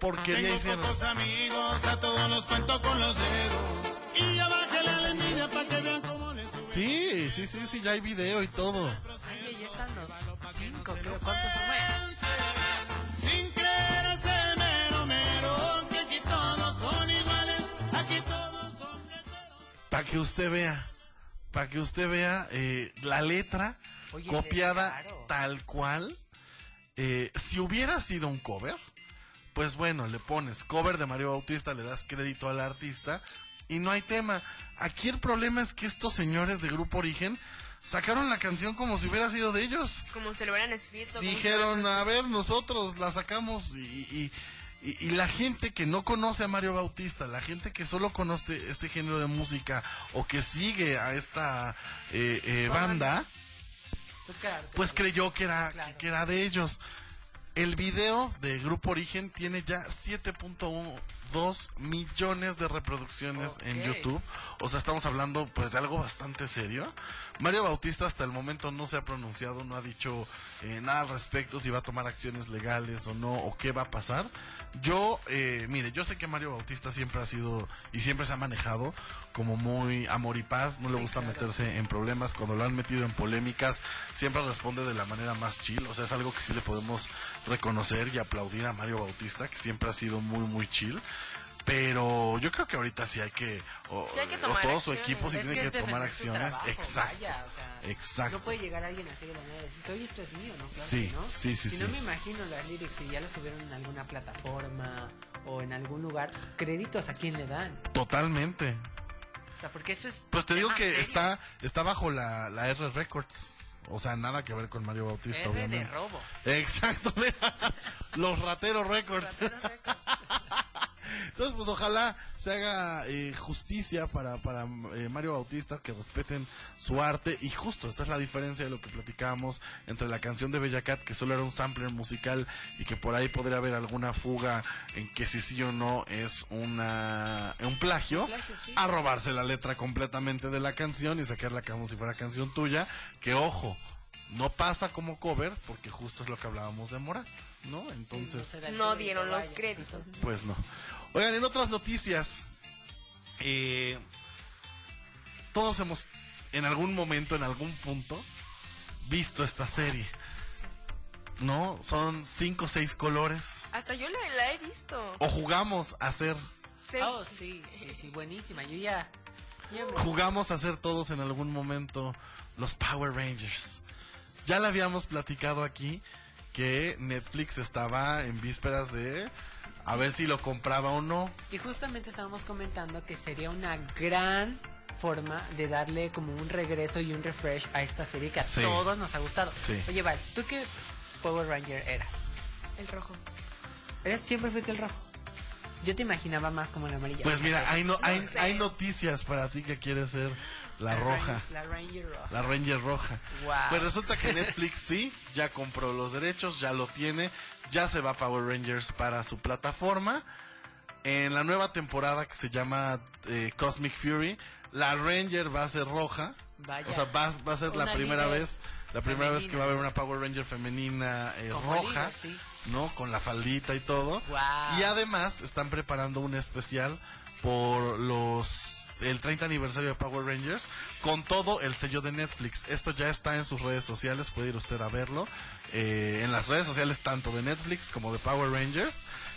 porquería Tengo hicieron. pocos amigos, a todos los cuento con los dedos. Y ya bájale a la envidia para que vean cómo les. Sí, sí, sí, sí, ya hay video y todo. Cinco, creo. ¿Cuántos son? Sin creer ese mero mero, que aquí todos son iguales, aquí todos son Para que usted vea, para que usted vea eh, la letra Oye, copiada tal cual. Eh, si hubiera sido un cover, pues bueno, le pones cover de Mario Bautista, le das crédito al artista y no hay tema. Aquí el problema es que estos señores de Grupo Origen sacaron la canción como si hubiera sido de ellos. Como se lo hubieran escrito. Dijeron, a ver, nosotros la sacamos y, y- y- y la gente que no conoce a Mario Bautista, la gente que solo conoce este género de música o que sigue a esta eh, eh, banda, pues claro. pues creyó que era, Claro. que era de ellos. El video de Grupo Origen tiene ya 7.2 millones de reproducciones en. YouTube. O sea, estamos hablando pues de algo bastante serio. Mario Bautista hasta el momento no se ha pronunciado, no ha dicho eh, nada al respecto, si va a tomar acciones legales o no, o qué va a pasar. Yo, eh, mire, yo sé que Mario Bautista siempre ha sido y siempre se ha manejado como muy amor y paz, no le Sí, gusta claro. meterse en problemas, cuando lo han metido en polémicas, siempre responde de la manera más chill, o sea, es algo que sí le podemos reconocer y aplaudir a Mario Bautista, que siempre ha sido muy, muy chill. Pero yo creo que ahorita sí hay que, o, Sí hay que o tomar todo su acciones. equipo sí Es tiene que que, tomar su acciones. trabajo, Exacto. vaya, o sea, Exacto. No puede llegar alguien así de la nada y decir, oye, esto es mío, ¿no? Claro Sí, no. sí, sí, Si sí. no me imagino las lyrics, si ya lo subieron en alguna plataforma o en algún lugar, créditos a quién le dan. Totalmente. O sea, porque eso es. Pues te digo que serio. está, está bajo la, la R Records. O sea, nada que ver con Mario Bautista, R obviamente. de robo. Exacto, mira. Los Rateros Records. Entonces, pues ojalá se haga eh, justicia para, para eh, Mario Bautista, que respeten su arte. Y justo, esta es la diferencia de lo que platicábamos entre la canción de Bella Cat, que solo era un sampler musical y que por ahí podría haber alguna fuga en que si sí o no es una un plagio, Plagio, sí. a robarse la letra completamente de la canción y sacarla como si fuera canción tuya. Que ojo, no pasa como cover, porque justo es lo que hablábamos de Mora, ¿no? Entonces... No dieron los créditos. Pues no. Oigan, en otras noticias, eh, todos hemos en algún momento, en algún punto, visto esta serie. ¿No? Son cinco o seis colores. Hasta yo la, la he visto. O jugamos a ser Sí. Oh, sí, sí, sí, buenísima. Yo ya... ya me- Jugamos a ser todos en algún momento los Power Rangers. Ya le habíamos platicado aquí que Netflix estaba en vísperas de a ver si lo compraba o no. Y justamente estábamos comentando que sería una gran forma de darle como un regreso y un refresh a esta serie que a Sí. todos nos ha gustado. Sí. Oye, Val, ¿tú qué Power Ranger eras? El rojo. ¿Eres siempre fuiste el rojo? Yo te imaginaba más como el amarillo. Pues mira, hay, no, hay, sé. hay noticias para ti que quieres ser la roja. La Ranger roja. La Ranger roja. Wow. Pues resulta que Netflix sí, ya compró los derechos, ya lo tiene, ya se va Power Rangers para su plataforma. En la nueva temporada que se llama eh, Cosmic Fury, la Ranger va a ser roja. Vaya. O sea, va, va a ser la primera vez, la primera vez que va a haber una Power Ranger femenina eh, roja, líder, sí. ¿no? Con la faldita y todo. Y además están preparando un especial por los el 30 aniversario de Power Rangers con todo el sello de Netflix. Esto ya está en sus redes sociales, puede ir usted a verlo. Eh, en las redes sociales tanto de Netflix como de Power Rangers.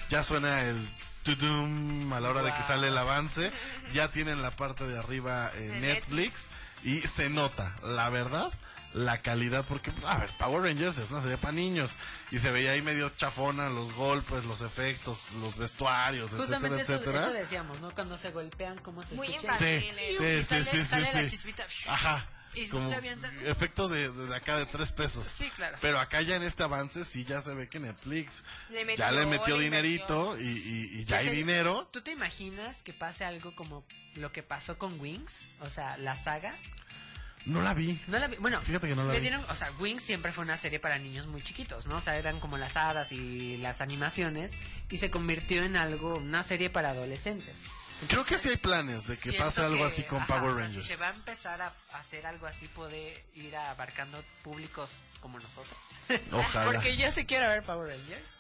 Ya suena el tudum a la hora de que sale el avance. Ya tienen la parte de arriba eh, Netflix y se nota, la verdad, la calidad, porque, a ver, Power Rangers es una serie para niños y se veía ahí medio chafona los golpes, los efectos, los vestuarios, Justamente etcétera, eso, etcétera. eso decíamos, ¿no? Cuando se golpean, cómo se Muy escucha. Sí, sí, Y sí, sale- sí, sí, sale la sí. chispita. Ajá. Y Como se avientan. efectos de, de acá de tres pesos. Sí, claro. Pero acá ya en este avance sí ya se ve que Netflix Le metió, ya le metió le dinerito y, y- y ya hay dinero. ¿Tú te imaginas que pase algo como lo que pasó con Wings? O sea, la saga. No la vi. No la vi- Bueno, Fíjate que no la vi. dieron, o sea, Wings siempre fue una serie para niños muy chiquitos, ¿no? O sea, eran como las hadas y las animaciones y se convirtió en algo, una serie para adolescentes. Creo que sí hay planes de que pase algo que, así con ajá, Power o sea, Rangers. Si se va a empezar a hacer algo así, puede ir abarcando públicos como nosotros. Ojalá. Porque yo sí quiero ver Power Rangers.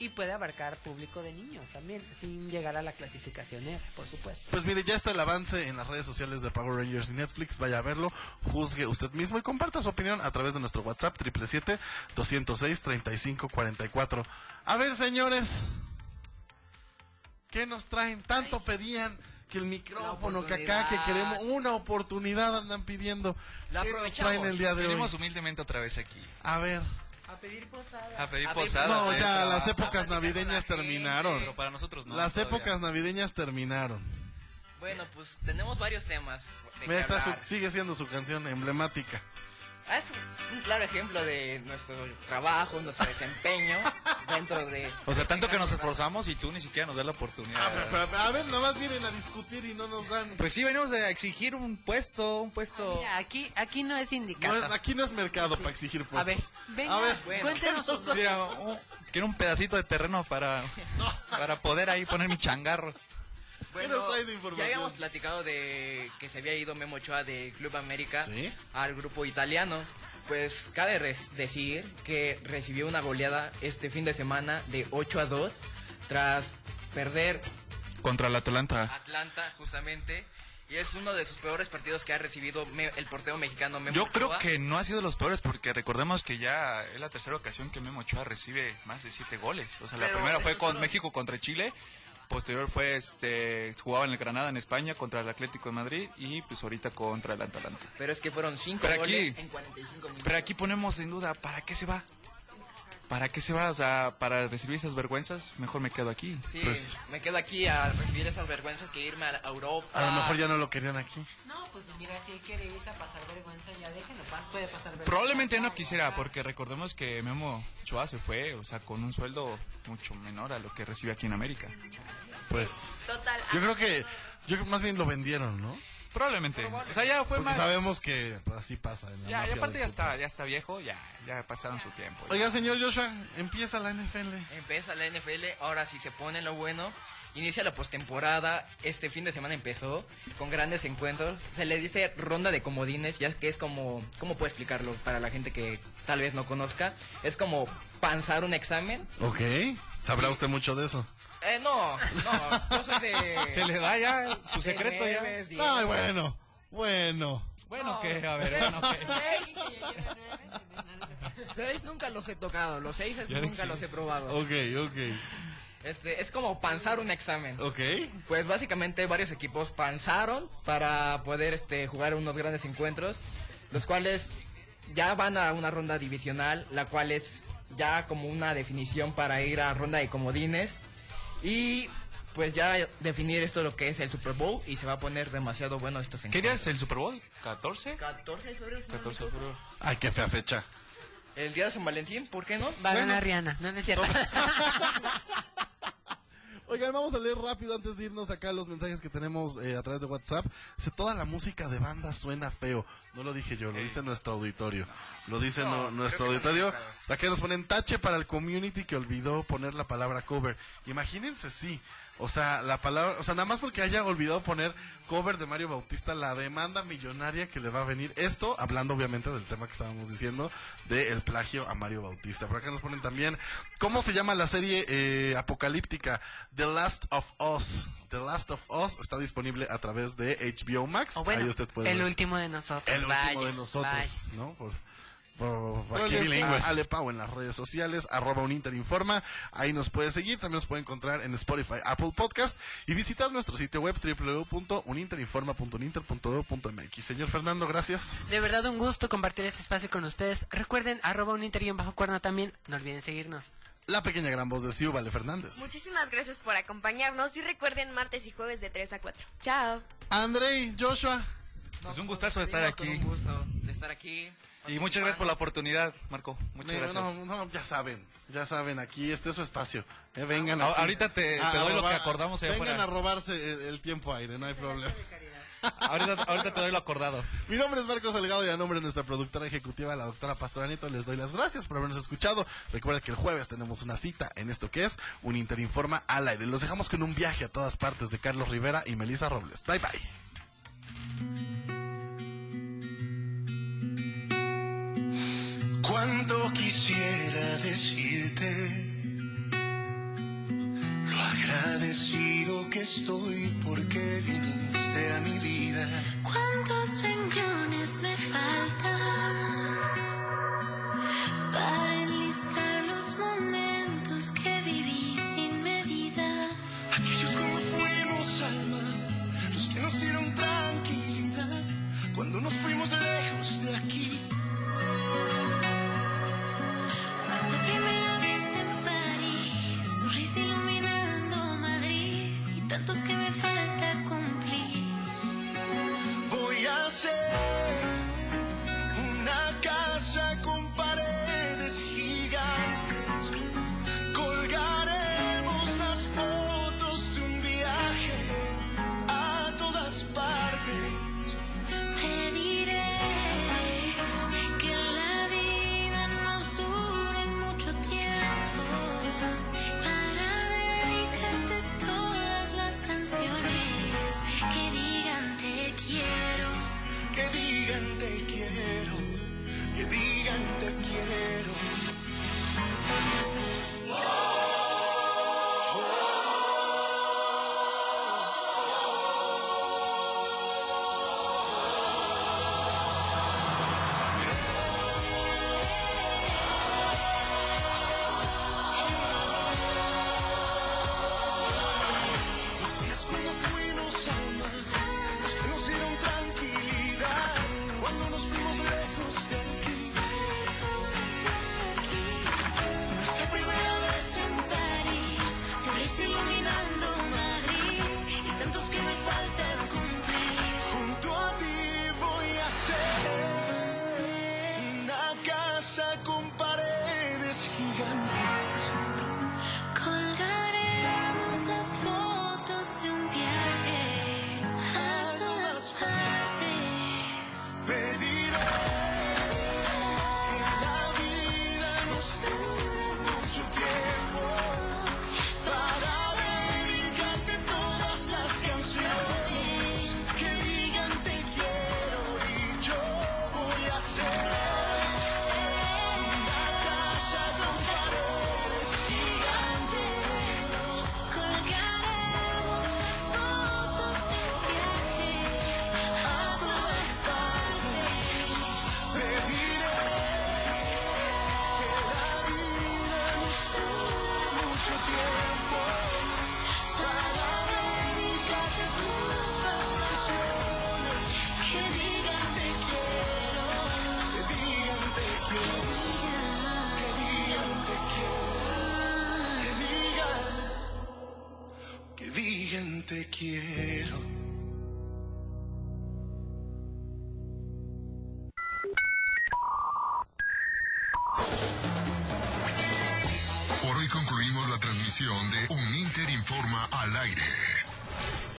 Y puede abarcar público de niños también, sin llegar a la clasificación R, por supuesto. Pues mire, ya está el avance en las redes sociales de Power Rangers y Netflix. Vaya a verlo, juzgue usted mismo y comparta su opinión a través de nuestro WhatsApp 777-206-3544. A ver, señores, ¿qué nos traen? Tanto pedían que el micrófono, que acá, que queremos una oportunidad andan pidiendo. La ¿Qué nos traen el día de hoy? Venimos humildemente otra vez aquí. A ver. A pedir posada. A pedir posada. No, ya las épocas navideñas terminaron. Pero para nosotros no. Las todavía. épocas navideñas terminaron. Bueno, pues tenemos varios temas. de Mira, esta su- sigue siendo su canción emblemática. Ah, es un claro ejemplo de nuestro trabajo, nuestro desempeño dentro de... O sea, tanto que nos esforzamos y tú ni siquiera nos das la oportunidad. Ah, pero- pero- a ver, nomás vienen a discutir y no nos dan. Pues sí, venimos a exigir un puesto, un puesto. Mira, aquí, aquí no es No es- aquí no es mercado para exigir a ver, puestos. venga, A ver, bueno. cuéntenos sus Mira, un- quiero un pedacito de terreno para, para poder ahí poner mi changarro. ¿Qué nos trae de información? ya habíamos platicado de que se había ido Memo Ochoa de Club América Sí. al grupo italiano. Pues cabe decir que recibió una goleada este fin de semana de 8 a 2 tras perder Contra el Atalanta. Atlanta justamente. Y es uno de sus peores partidos que ha recibido me- el portero mexicano Memo Yo Ochoa. creo que no ha sido los peores porque recordemos que ya es la tercera ocasión que Memo Ochoa recibe más de siete goles. O sea, la primera fue con México contra Chile, posterior fue este jugaba en el Granada en España contra el Atlético de Madrid y pues ahorita contra el Atalanta. Pero es que fueron 5 Pero goles aquí- en 45 minutos. Pero aquí ponemos en duda, ¿para qué se va? ¿Para qué se va? O sea, para recibir esas vergüenzas, mejor me quedo aquí. Sí, Pues- me quedo aquí a recibir esas vergüenzas que irme a Europa. A lo mejor ya no lo querían aquí. No, pues mira, si él quiere irse a pasar vergüenza, ya déjenlo, puede pasar vergüenza. Probablemente no quisiera, porque recordemos que Memo Ochoa se fue, o sea, con un sueldo mucho menor a lo que recibe aquí en América. Pues Total. yo creo que yo creo que más bien lo vendieron, ¿no? Probablemente. O sea, ya fue Porque más. sabemos que pues, así pasa. En la Ya, y aparte ya está, ya está viejo, ya, ya pasaron su tiempo. Oiga, señor Joshua, empieza la NFL. Empieza la NFL, ahora sí se pone lo bueno. Inicia la postemporada, este fin de semana empezó con grandes encuentros. Se le dice ronda de comodines, ya que es como, ¿cómo puedo explicarlo para la gente que tal vez no conozca? Es como panzar un examen. Ok, sabrá usted mucho de eso. Eh, no, no, soy de... Se le da ya su secreto ya. Ay, bueno, bueno. Bueno, que, a ver, bueno, que. Seis nunca los he tocado, los seis nunca los he probado. Ok, ok. Este, es como panzar un examen. Ok. Pues básicamente varios equipos panzaron para poder este, jugar unos grandes encuentros, los cuales ya van a una ronda divisional, la cual es ya como una definición para ir a ronda de comodines y pues ya definir esto lo que es el Super Bowl y se va a poner demasiado bueno estos ¿Qué encuentros. día es el Super Bowl? ¿14? 14 de febrero. si no me 14 de febrero. Ay, qué fea fecha. El día de San Valentín, ¿por qué no? Va a Bueno, ganar Rihanna. No, no es cierto. Oigan, vamos a leer rápido antes de irnos acá los mensajes que tenemos eh, a través de WhatsApp. Dice, toda la música de banda suena feo. No lo dije yo, lo dice nuestro auditorio. Lo dice No, no- nuestro auditorio. que nos ponen tache para el community que olvidó poner la palabra cover. Imagínense, sí. O sea, la palabra, o sea, nada más porque haya olvidado poner cover de Mario Bautista, la demanda millonaria que le va a venir. Esto, hablando obviamente del tema que estábamos diciendo, del plagio a Mario Bautista. Por acá nos ponen también, ¿cómo se llama la serie eh, apocalíptica? The Last of Us. The Last of Us está disponible a través de HBO Max. O bueno, Ahí usted puede el ver. último de nosotros. El Vaya, último de nosotros, vaya. ¿no? Por, por- por- aquí bilingües. está Ale Pau en las redes sociales, arroba uninterinforma. Ahí nos puede seguir. También nos puede encontrar en Spotify, Apple Podcast y visitar nuestro sitio web www.uninterinforma.uninter.edu.mx. Señor Fernando, gracias. De verdad un gusto compartir este espacio con ustedes. Recuerden, arroba un interior bajo cuerno también. No olviden seguirnos. La pequeña gran voz de Siu, Vale Fernández. Muchísimas gracias por acompañarnos y recuerden martes y jueves de 3 a 4. Chao. Andrei, Joshua. Pues un gustazo de estar aquí. Un gusto de estar aquí. Y muchas gracias por la oportunidad, Marco. Muchas No, gracias. No, no, ya saben, ya saben, aquí este es su espacio. Eh, vengan Ah, ahorita te- doy lo que acordamos allá Vengan a robarse el, el tiempo aire, no hay problema. Ahorita, ahorita te doy lo acordado. Mi nombre es Marcos Salgado y a nombre de nuestra productora ejecutiva, la doctora Pastora Nieto, les doy las gracias por habernos escuchado. Recuerda que el jueves tenemos una cita en esto que es un Interinforma al aire. Los dejamos con un viaje a todas partes de Carlos Rivera y Melissa Robles. Bye bye. Cuánto quisiera decirte lo agradecido que estoy porque viniste a mi vida. ¿Cuántos renglones me faltan tantos que